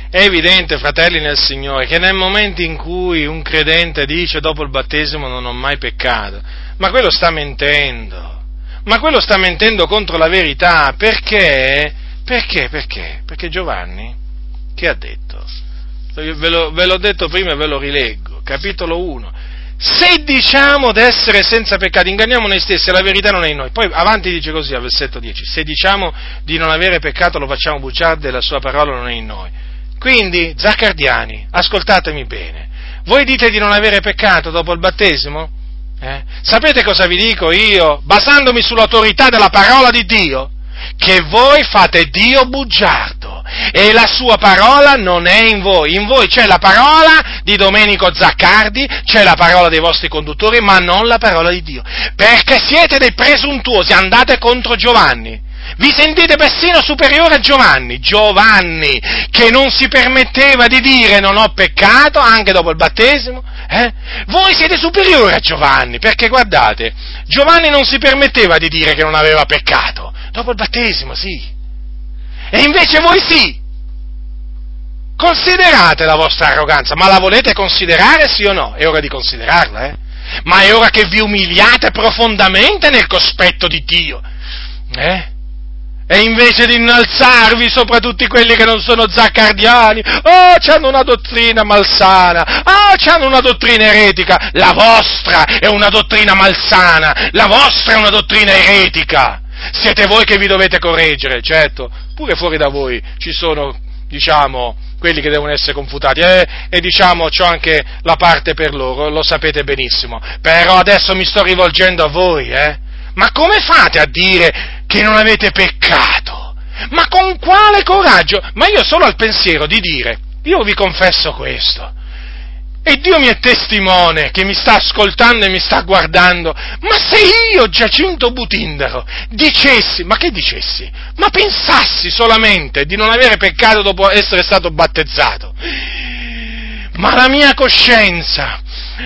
è evidente, fratelli nel Signore, che nel momento in cui un credente dice dopo il battesimo non ho mai peccato, ma quello sta mentendo ma quello sta mentendo contro la verità, perché? Perché? Perché? Perché Giovanni, che ha detto? Ve, lo, ve l'ho detto prima e ve lo rileggo, capitolo 1. Se diciamo d'essere senza peccato, inganniamo noi stessi, la verità non è in noi. Poi avanti dice così al versetto 10, se diciamo di non avere peccato lo facciamo bugiardo e la sua parola non è in noi. Quindi, zaccardiani, ascoltatemi bene, voi dite di non avere peccato dopo il battesimo? Eh? Sapete cosa vi dico io, basandomi sull'autorità della parola di Dio? Che voi fate Dio bugiardo e la sua parola non è in voi. In voi c'è la parola di Domenico Zaccardi, c'è la parola dei vostri conduttori, ma non la parola di Dio. Perché siete dei presuntuosi, andate contro Giovanni. Vi sentite persino superiore a Giovanni, Giovanni che non si permetteva di dire non ho peccato anche dopo il battesimo. Eh? Voi siete superiori a Giovanni, perché guardate, Giovanni non si permetteva di dire che non aveva peccato dopo il battesimo, sì. E invece voi sì. Considerate la vostra arroganza, ma la volete considerare sì o no? È ora di considerarla, eh? Ma è ora che vi umiliate profondamente nel cospetto di Dio. Eh? E invece di innalzarvi sopra tutti quelli che non sono zaccardiani, oh, hanno una dottrina malsana, oh, hanno una dottrina eretica, la vostra è una dottrina malsana, la vostra è una dottrina eretica. Siete voi che vi dovete correggere, certo, pure fuori da voi ci sono, diciamo, quelli che devono essere confutati eh, e diciamo c'ho anche la parte per loro, lo sapete benissimo. Però adesso mi sto rivolgendo a voi, eh? Ma come fate a dire che non avete peccato? Ma con quale coraggio? Ma io solo al pensiero di dire, io vi confesso questo. E Dio mi è testimone che mi sta ascoltando e mi sta guardando. Ma se io, Giacinto Butindaro, dicessi, ma che dicessi? Ma pensassi solamente di non avere peccato dopo essere stato battezzato. Ma la mia coscienza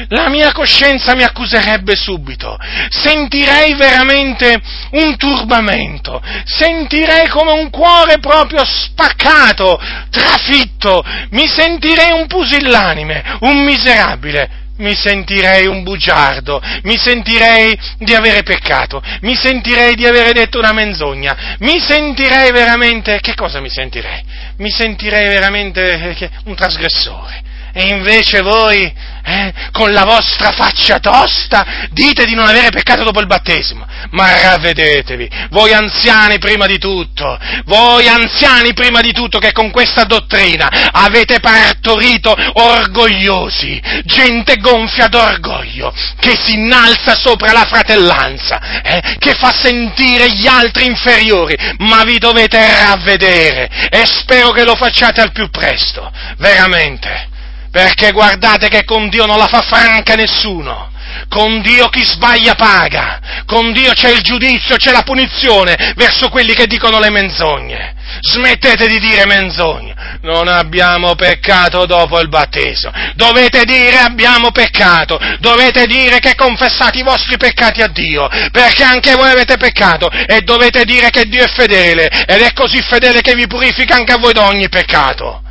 la mia coscienza mi accuserebbe subito, sentirei veramente un turbamento, sentirei come un cuore proprio spaccato, trafitto, mi sentirei un pusillanime, un miserabile, mi sentirei un bugiardo, mi sentirei di avere peccato, mi sentirei di avere detto una menzogna, mi sentirei veramente, che cosa mi sentirei? Mi sentirei veramente eh, un trasgressore. E invece voi, eh, con la vostra faccia tosta, dite di non avere peccato dopo il battesimo. Ma ravvedetevi, voi anziani prima di tutto, voi anziani prima di tutto che con questa dottrina avete partorito orgogliosi, gente gonfia d'orgoglio, che si innalza sopra la fratellanza, eh, che fa sentire gli altri inferiori, ma vi dovete ravvedere e spero che lo facciate al più presto, veramente perché guardate che con Dio non la fa franca nessuno. Con Dio chi sbaglia paga. Con Dio c'è il giudizio, c'è la punizione verso quelli che dicono le menzogne. Smettete di dire menzogne. Non abbiamo peccato dopo il battesimo. Dovete dire abbiamo peccato. Dovete dire che confessate i vostri peccati a Dio. Perché anche voi avete peccato. E dovete dire che Dio è fedele. Ed è così fedele che vi purifica anche a voi da ogni peccato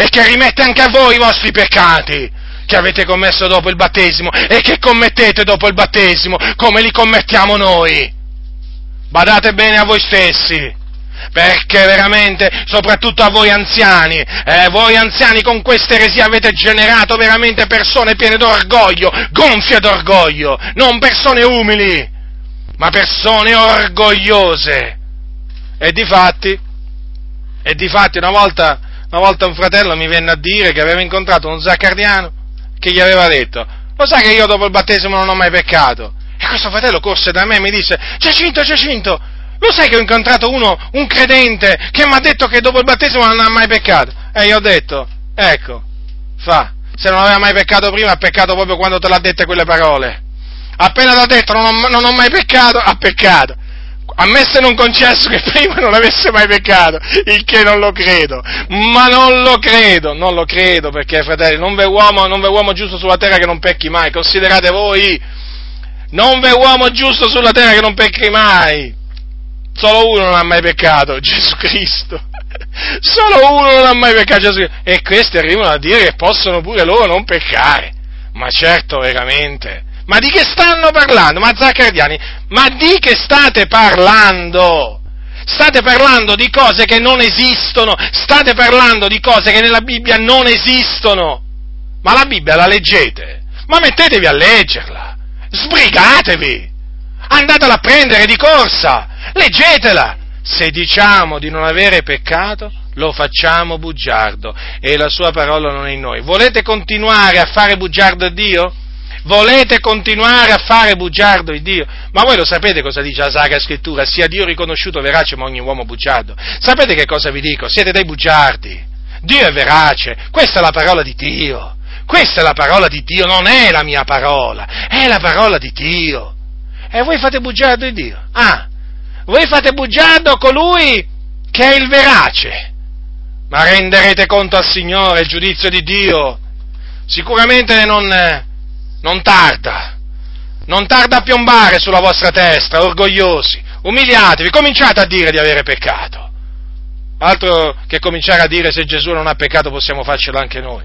e che rimette anche a voi i vostri peccati che avete commesso dopo il battesimo e che commettete dopo il battesimo come li commettiamo noi. Badate bene a voi stessi, perché veramente, soprattutto a voi anziani, eh, voi anziani con queste eresie avete generato veramente persone piene d'orgoglio, gonfie d'orgoglio, non persone umili, ma persone orgogliose. E di fatti, e di fatti una volta una volta un fratello mi venne a dire che aveva incontrato un zaccardiano che gli aveva detto, lo sai che io dopo il battesimo non ho mai peccato? E questo fratello corse da me e mi disse, Giacinto, Giacinto, lo sai che ho incontrato uno, un credente, che mi ha detto che dopo il battesimo non ha mai peccato? E io ho detto, ecco, fa, se non aveva mai peccato prima, ha peccato proprio quando te l'ha dette quelle parole. Appena ti ha detto non ho, non ho mai peccato, ha peccato ammesse non concesso che prima non avesse mai peccato, il che non lo credo, ma non lo credo, non lo credo perché fratelli, non v'è uomo, non v'è uomo giusto sulla terra che non pecchi mai, considerate voi, non v'è uomo giusto sulla terra che non pecchi mai, solo uno non ha mai peccato, Gesù Cristo. Solo uno non ha mai peccato Gesù Cristo. E questi arrivano a dire che possono pure loro non peccare. Ma certo, veramente ma di che stanno parlando? Ma Zaccardiani, ma di che state parlando? State parlando di cose che non esistono, state parlando di cose che nella Bibbia non esistono. Ma la Bibbia la leggete? Ma mettetevi a leggerla, sbrigatevi, andatela a prendere di corsa, leggetela. Se diciamo di non avere peccato, lo facciamo bugiardo e la sua parola non è in noi. Volete continuare a fare bugiardo a Dio? Volete continuare a fare bugiardo il Dio? Ma voi lo sapete cosa dice la Sacra Scrittura? Sia Dio riconosciuto verace ma ogni uomo bugiardo. Sapete che cosa vi dico? Siete dei bugiardi. Dio è verace. Questa è la parola di Dio. Questa è la parola di Dio, non è la mia parola, è la parola di Dio. E voi fate bugiardo di Dio. Ah, voi fate bugiardo colui che è il verace. Ma renderete conto al Signore il giudizio di Dio. Sicuramente non, non tarda. Non tarda a piombare sulla vostra testa, orgogliosi. Umiliatevi, cominciate a dire di avere peccato. Altro che cominciare a dire se Gesù non ha peccato possiamo farcelo anche noi.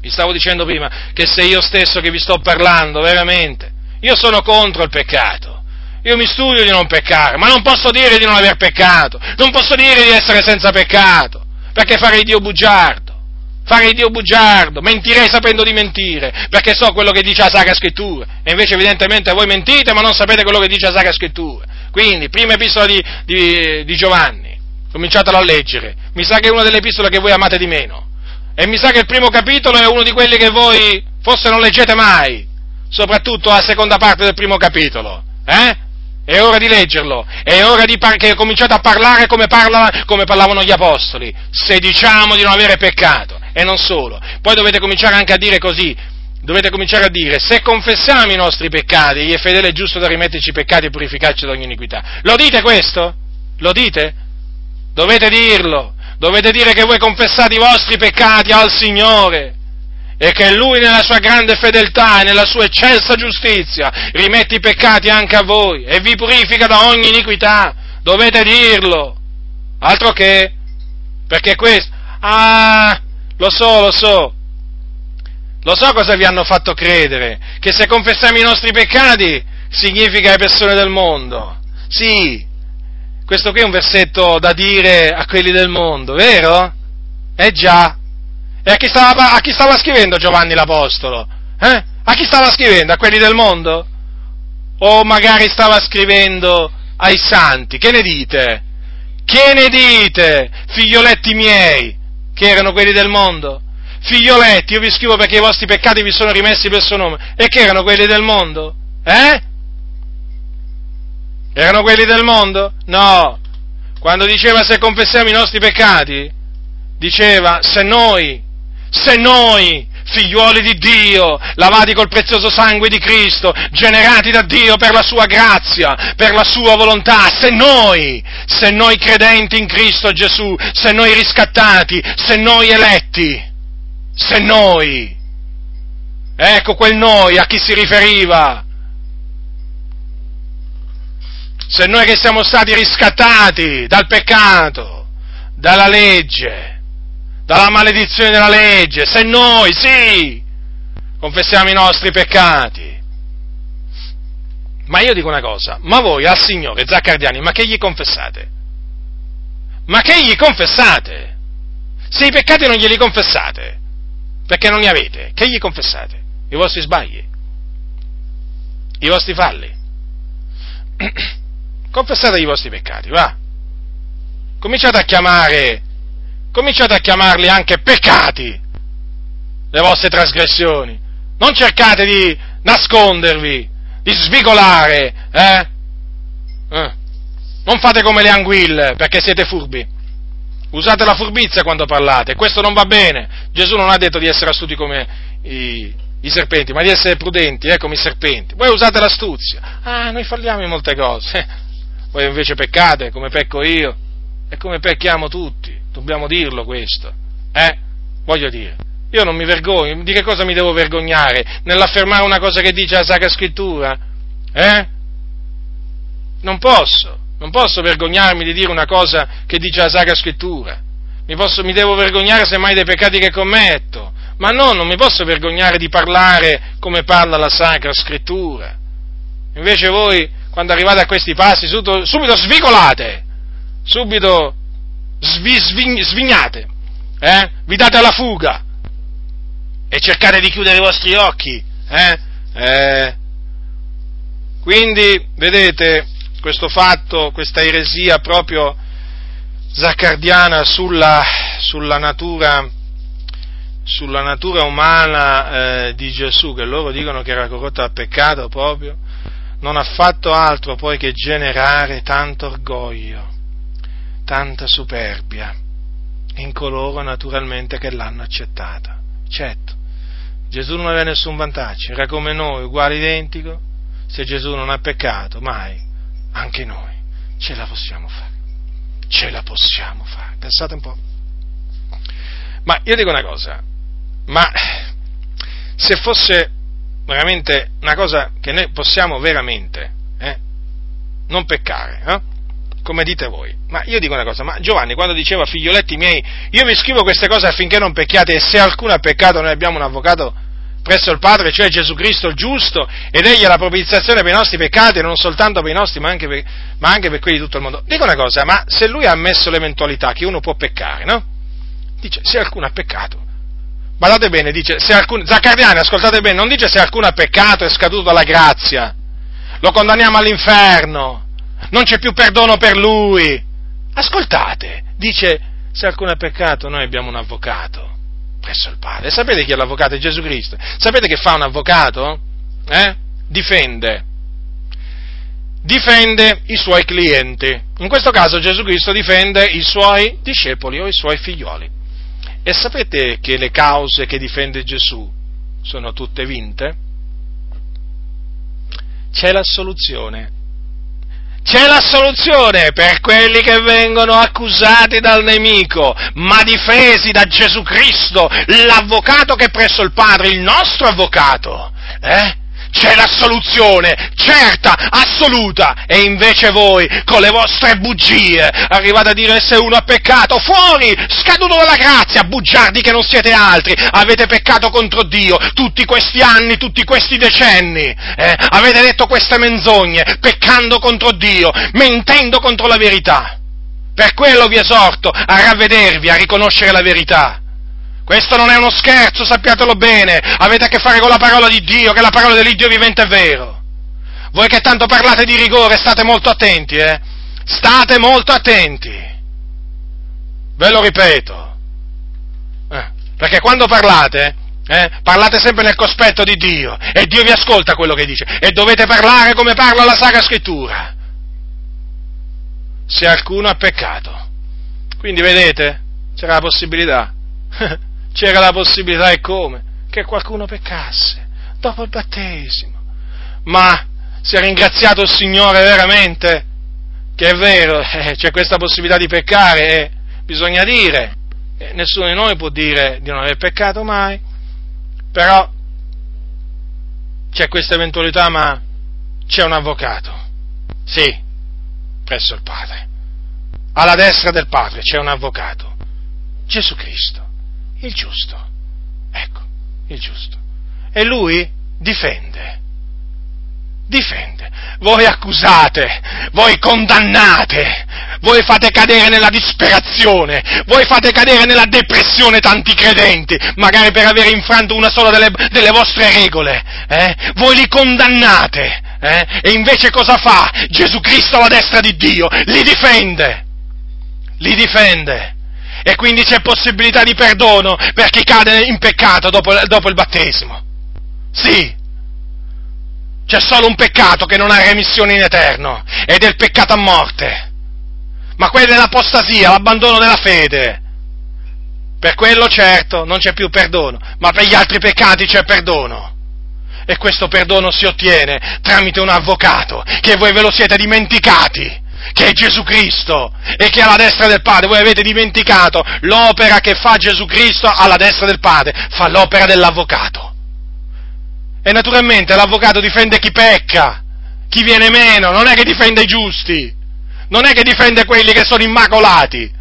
Vi stavo dicendo prima che se io stesso che vi sto parlando, veramente, io sono contro il peccato. Io mi studio di non peccare, ma non posso dire di non aver peccato, non posso dire di essere senza peccato, perché farei Dio bugiardo. Farei Dio bugiardo, mentirei sapendo di mentire, perché so quello che dice la Sacra Scrittura. E invece evidentemente voi mentite, ma non sapete quello che dice la Sacra Scrittura. Quindi, prima epistola di, di, di Giovanni, cominciatelo a leggere. Mi sa che è una delle epistole che voi amate di meno. E mi sa che il primo capitolo è uno di quelli che voi forse non leggete mai, soprattutto la seconda parte del primo capitolo. Eh? È ora di leggerlo, è ora di par- che cominciate a parlare come, parla, come parlavano gli apostoli, se diciamo di non avere peccato, e non solo. Poi dovete cominciare anche a dire così, dovete cominciare a dire, se confessiamo i nostri peccati, egli è fedele e giusto da rimetterci i peccati e purificarci da ogni iniquità. Lo dite questo? Lo dite? Dovete dirlo, dovete dire che voi confessate i vostri peccati al Signore e che Lui nella sua grande fedeltà e nella sua eccelsa giustizia rimette i peccati anche a voi e vi purifica da ogni iniquità. Dovete dirlo. Altro che, perché questo, ah, lo so, lo so, lo so cosa vi hanno fatto credere, che se confessiamo i nostri peccati significa le persone del mondo. Sì, questo qui è un versetto da dire a quelli del mondo, vero? Eh già. E a chi stava, a chi stava scrivendo Giovanni l'Apostolo? Eh? A chi stava scrivendo? A quelli del mondo? O magari stava scrivendo ai santi? Che ne dite? Che ne dite, figlioletti miei, che erano quelli del mondo? Figlioletti, io vi scrivo perché i vostri peccati vi sono rimessi per suo nome. E che erano quelli del mondo? Eh? Erano quelli del mondo? No. Quando diceva se confessiamo i nostri peccati, diceva se noi, se noi, figliuoli di Dio, lavati col prezioso sangue di Cristo, generati da Dio per la sua grazia, per la sua volontà, se noi, se noi credenti in Cristo Gesù, se noi riscattati, se noi eletti, se noi, ecco quel noi a chi si riferiva, se noi che siamo stati riscattati dal peccato, dalla legge, dalla maledizione della legge, se noi, sì, confessiamo i nostri peccati. Ma io dico una cosa, ma voi al Signore Zaccardiani, ma che gli confessate? Ma che gli confessate? Se i peccati non glieli confessate, perché non li avete, che gli confessate? I vostri sbagli, i vostri falli. confessate i vostri peccati, va. Cominciate a chiamare, cominciate a chiamarli anche peccati, le vostre trasgressioni. Non cercate di nascondervi, di svigolare, eh? eh. Non fate come le anguille, perché siete furbi. Usate la furbizia quando parlate, questo non va bene. Gesù non ha detto di essere astuti come i, i serpenti, ma di essere prudenti, eh, come i serpenti. Voi usate l'astuzia. Ah, noi falliamo in molte cose voi invece peccate come pecco io e come pecchiamo tutti, dobbiamo dirlo questo, eh? Voglio dire, io non mi vergogno, di che cosa mi devo vergognare? Nell'affermare una cosa che dice la Sacra Scrittura? Eh? Non posso, non posso vergognarmi di dire una cosa che dice la Sacra Scrittura. Mi, posso, mi devo vergognare semmai dei peccati che commetto, ma no, non mi posso vergognare di parlare come parla la Sacra Scrittura. Invece voi quando arrivate a questi passi, subito, subito svicolate, subito svi, svig, svignate, eh? vi date la fuga e cercate di chiudere i vostri occhi. Eh? Eh, quindi, vedete, questo fatto, questa eresia proprio zaccardiana sulla, sulla natura sulla natura umana eh, di Gesù, che loro dicono che era corrotta dal peccato proprio, non ha fatto altro poi che generare tanto orgoglio, tanta superbia in coloro naturalmente che l'hanno accettata. Certo, Gesù non aveva nessun vantaggio, era come noi, uguale identico, se Gesù non ha peccato, mai, anche noi ce la possiamo fare, ce la possiamo fare, pensate un po'. Ma io dico una cosa, ma se fosse veramente una cosa che noi possiamo veramente eh, non peccare, eh? Come dite voi. Ma io dico una cosa, ma Giovanni quando diceva figlioletti miei, io vi scrivo queste cose affinché non pecchiate e se alcuno ha peccato noi abbiamo un avvocato presso il Padre, cioè Gesù Cristo il giusto, ed egli è la propiziazione per i nostri peccati, non soltanto per i nostri, ma anche per, ma anche per quelli di tutto il mondo. Dico una cosa, ma se lui ha ammesso l'eventualità che uno può peccare, no? Dice, se alcuno ha peccato, Guardate bene, dice, se alcun, Zaccardiani, ascoltate bene, non dice se alcuno ha peccato è scaduto dalla grazia, lo condanniamo all'inferno, non c'è più perdono per lui. Ascoltate, dice, se alcuno ha peccato noi abbiamo un avvocato presso il Padre. Sapete chi è l'avvocato? È Gesù Cristo. Sapete che fa un avvocato? Eh? Difende. Difende i suoi clienti. In questo caso Gesù Cristo difende i suoi discepoli o i suoi figlioli. E sapete che le cause che difende Gesù sono tutte vinte? C'è la soluzione. C'è la soluzione per quelli che vengono accusati dal nemico, ma difesi da Gesù Cristo, l'avvocato che è presso il Padre, il nostro avvocato. Eh? C'è la soluzione certa, assoluta, e invece voi con le vostre bugie arrivate a dire se uno ha peccato, fuori, scaduto dalla grazia, bugiardi che non siete altri, avete peccato contro Dio tutti questi anni, tutti questi decenni, eh? avete detto queste menzogne, peccando contro Dio, mentendo contro la verità. Per quello vi esorto a ravvedervi, a riconoscere la verità questo non è uno scherzo, sappiatelo bene. Avete a che fare con la parola di Dio, che la parola dell'Iddio vivente è vero. Voi che tanto parlate di rigore, state molto attenti, eh? State molto attenti. Ve lo ripeto. Eh, perché quando parlate, eh, parlate sempre nel cospetto di Dio e Dio vi ascolta quello che dice e dovete parlare come parla la Sacra Scrittura. Se alcuno ha peccato. Quindi vedete, c'era la possibilità c'era la possibilità e come? Che qualcuno peccasse dopo il battesimo. Ma si è ringraziato il Signore veramente? Che è vero, eh, c'è questa possibilità di peccare e eh, bisogna dire, eh, nessuno di noi può dire di non aver peccato mai, però c'è questa eventualità ma c'è un avvocato, sì, presso il Padre, alla destra del Padre c'è un avvocato, Gesù Cristo il giusto. Ecco, il giusto. E lui difende. Difende. Voi accusate, voi condannate, voi fate cadere nella disperazione, voi fate cadere nella depressione tanti credenti, magari per aver infranto una sola delle, delle vostre regole. Eh? Voi li condannate. Eh? E invece cosa fa? Gesù Cristo alla destra di Dio li difende. Li difende e quindi c'è possibilità di perdono per chi cade in peccato dopo, dopo il battesimo. Sì, c'è solo un peccato che non ha remissione in eterno ed è il peccato a morte. Ma quella è l'apostasia, l'abbandono della fede. Per quello certo non c'è più perdono, ma per gli altri peccati c'è perdono. E questo perdono si ottiene tramite un avvocato, che voi ve lo siete dimenticati che è Gesù Cristo e che è alla destra del Padre. Voi avete dimenticato l'opera che fa Gesù Cristo alla destra del Padre, fa l'opera dell'avvocato. E naturalmente l'avvocato difende chi pecca, chi viene meno, non è che difende i giusti, non è che difende quelli che sono immacolati.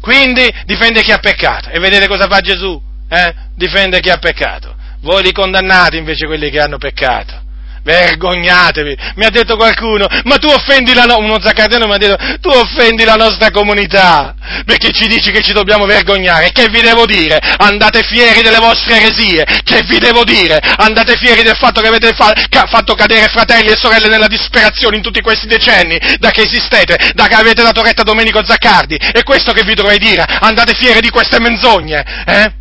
Quindi difende chi ha peccato. E vedete cosa fa Gesù? Eh? Difende chi ha peccato. Voi li condannate invece quelli che hanno peccato. Vergognatevi! Mi ha detto qualcuno, ma tu offendi la nostra, uno zaccardiano mi ha detto, tu offendi la nostra comunità, perché ci dici che ci dobbiamo vergognare. Che vi devo dire? Andate fieri delle vostre eresie. Che vi devo dire? Andate fieri del fatto che avete fa- ca- fatto cadere fratelli e sorelle nella disperazione in tutti questi decenni, da che esistete, da che avete dato retta a Domenico Zaccardi. E questo che vi dovrei dire? Andate fieri di queste menzogne, eh?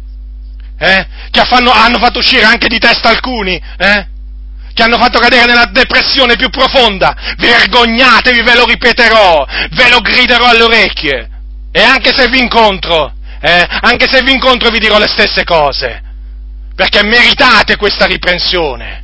eh? che fanno, hanno fatto uscire anche di testa alcuni, eh? Che hanno fatto cadere nella depressione più profonda. Vergognatevi, ve lo ripeterò, ve lo griderò alle orecchie. E anche se vi incontro, eh, anche se vi incontro vi dirò le stesse cose, perché meritate questa riprensione.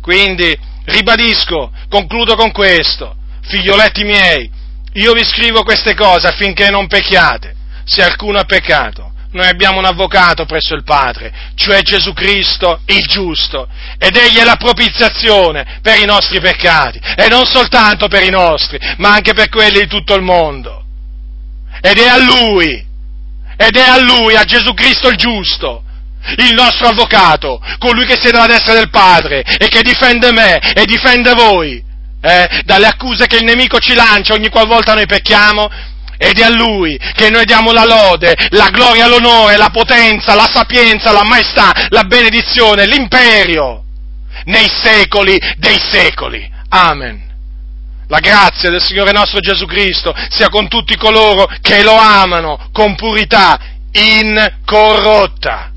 Quindi, ribadisco, concludo con questo, figlioletti miei, io vi scrivo queste cose affinché non pecchiate, se alcuno ha peccato. Noi abbiamo un avvocato presso il Padre, cioè Gesù Cristo, il giusto, ed egli è la propiziazione per i nostri peccati, e non soltanto per i nostri, ma anche per quelli di tutto il mondo. Ed è a Lui, ed è a Lui, a Gesù Cristo il giusto, il nostro avvocato, colui che siede alla destra del Padre e che difende me e difende voi eh, dalle accuse che il nemico ci lancia ogni qualvolta noi pecchiamo, ed è a Lui che noi diamo la lode, la gloria, l'onore, la potenza, la sapienza, la maestà, la benedizione, l'imperio, nei secoli dei secoli. Amen. La grazia del Signore nostro Gesù Cristo sia con tutti coloro che lo amano con purità incorrotta.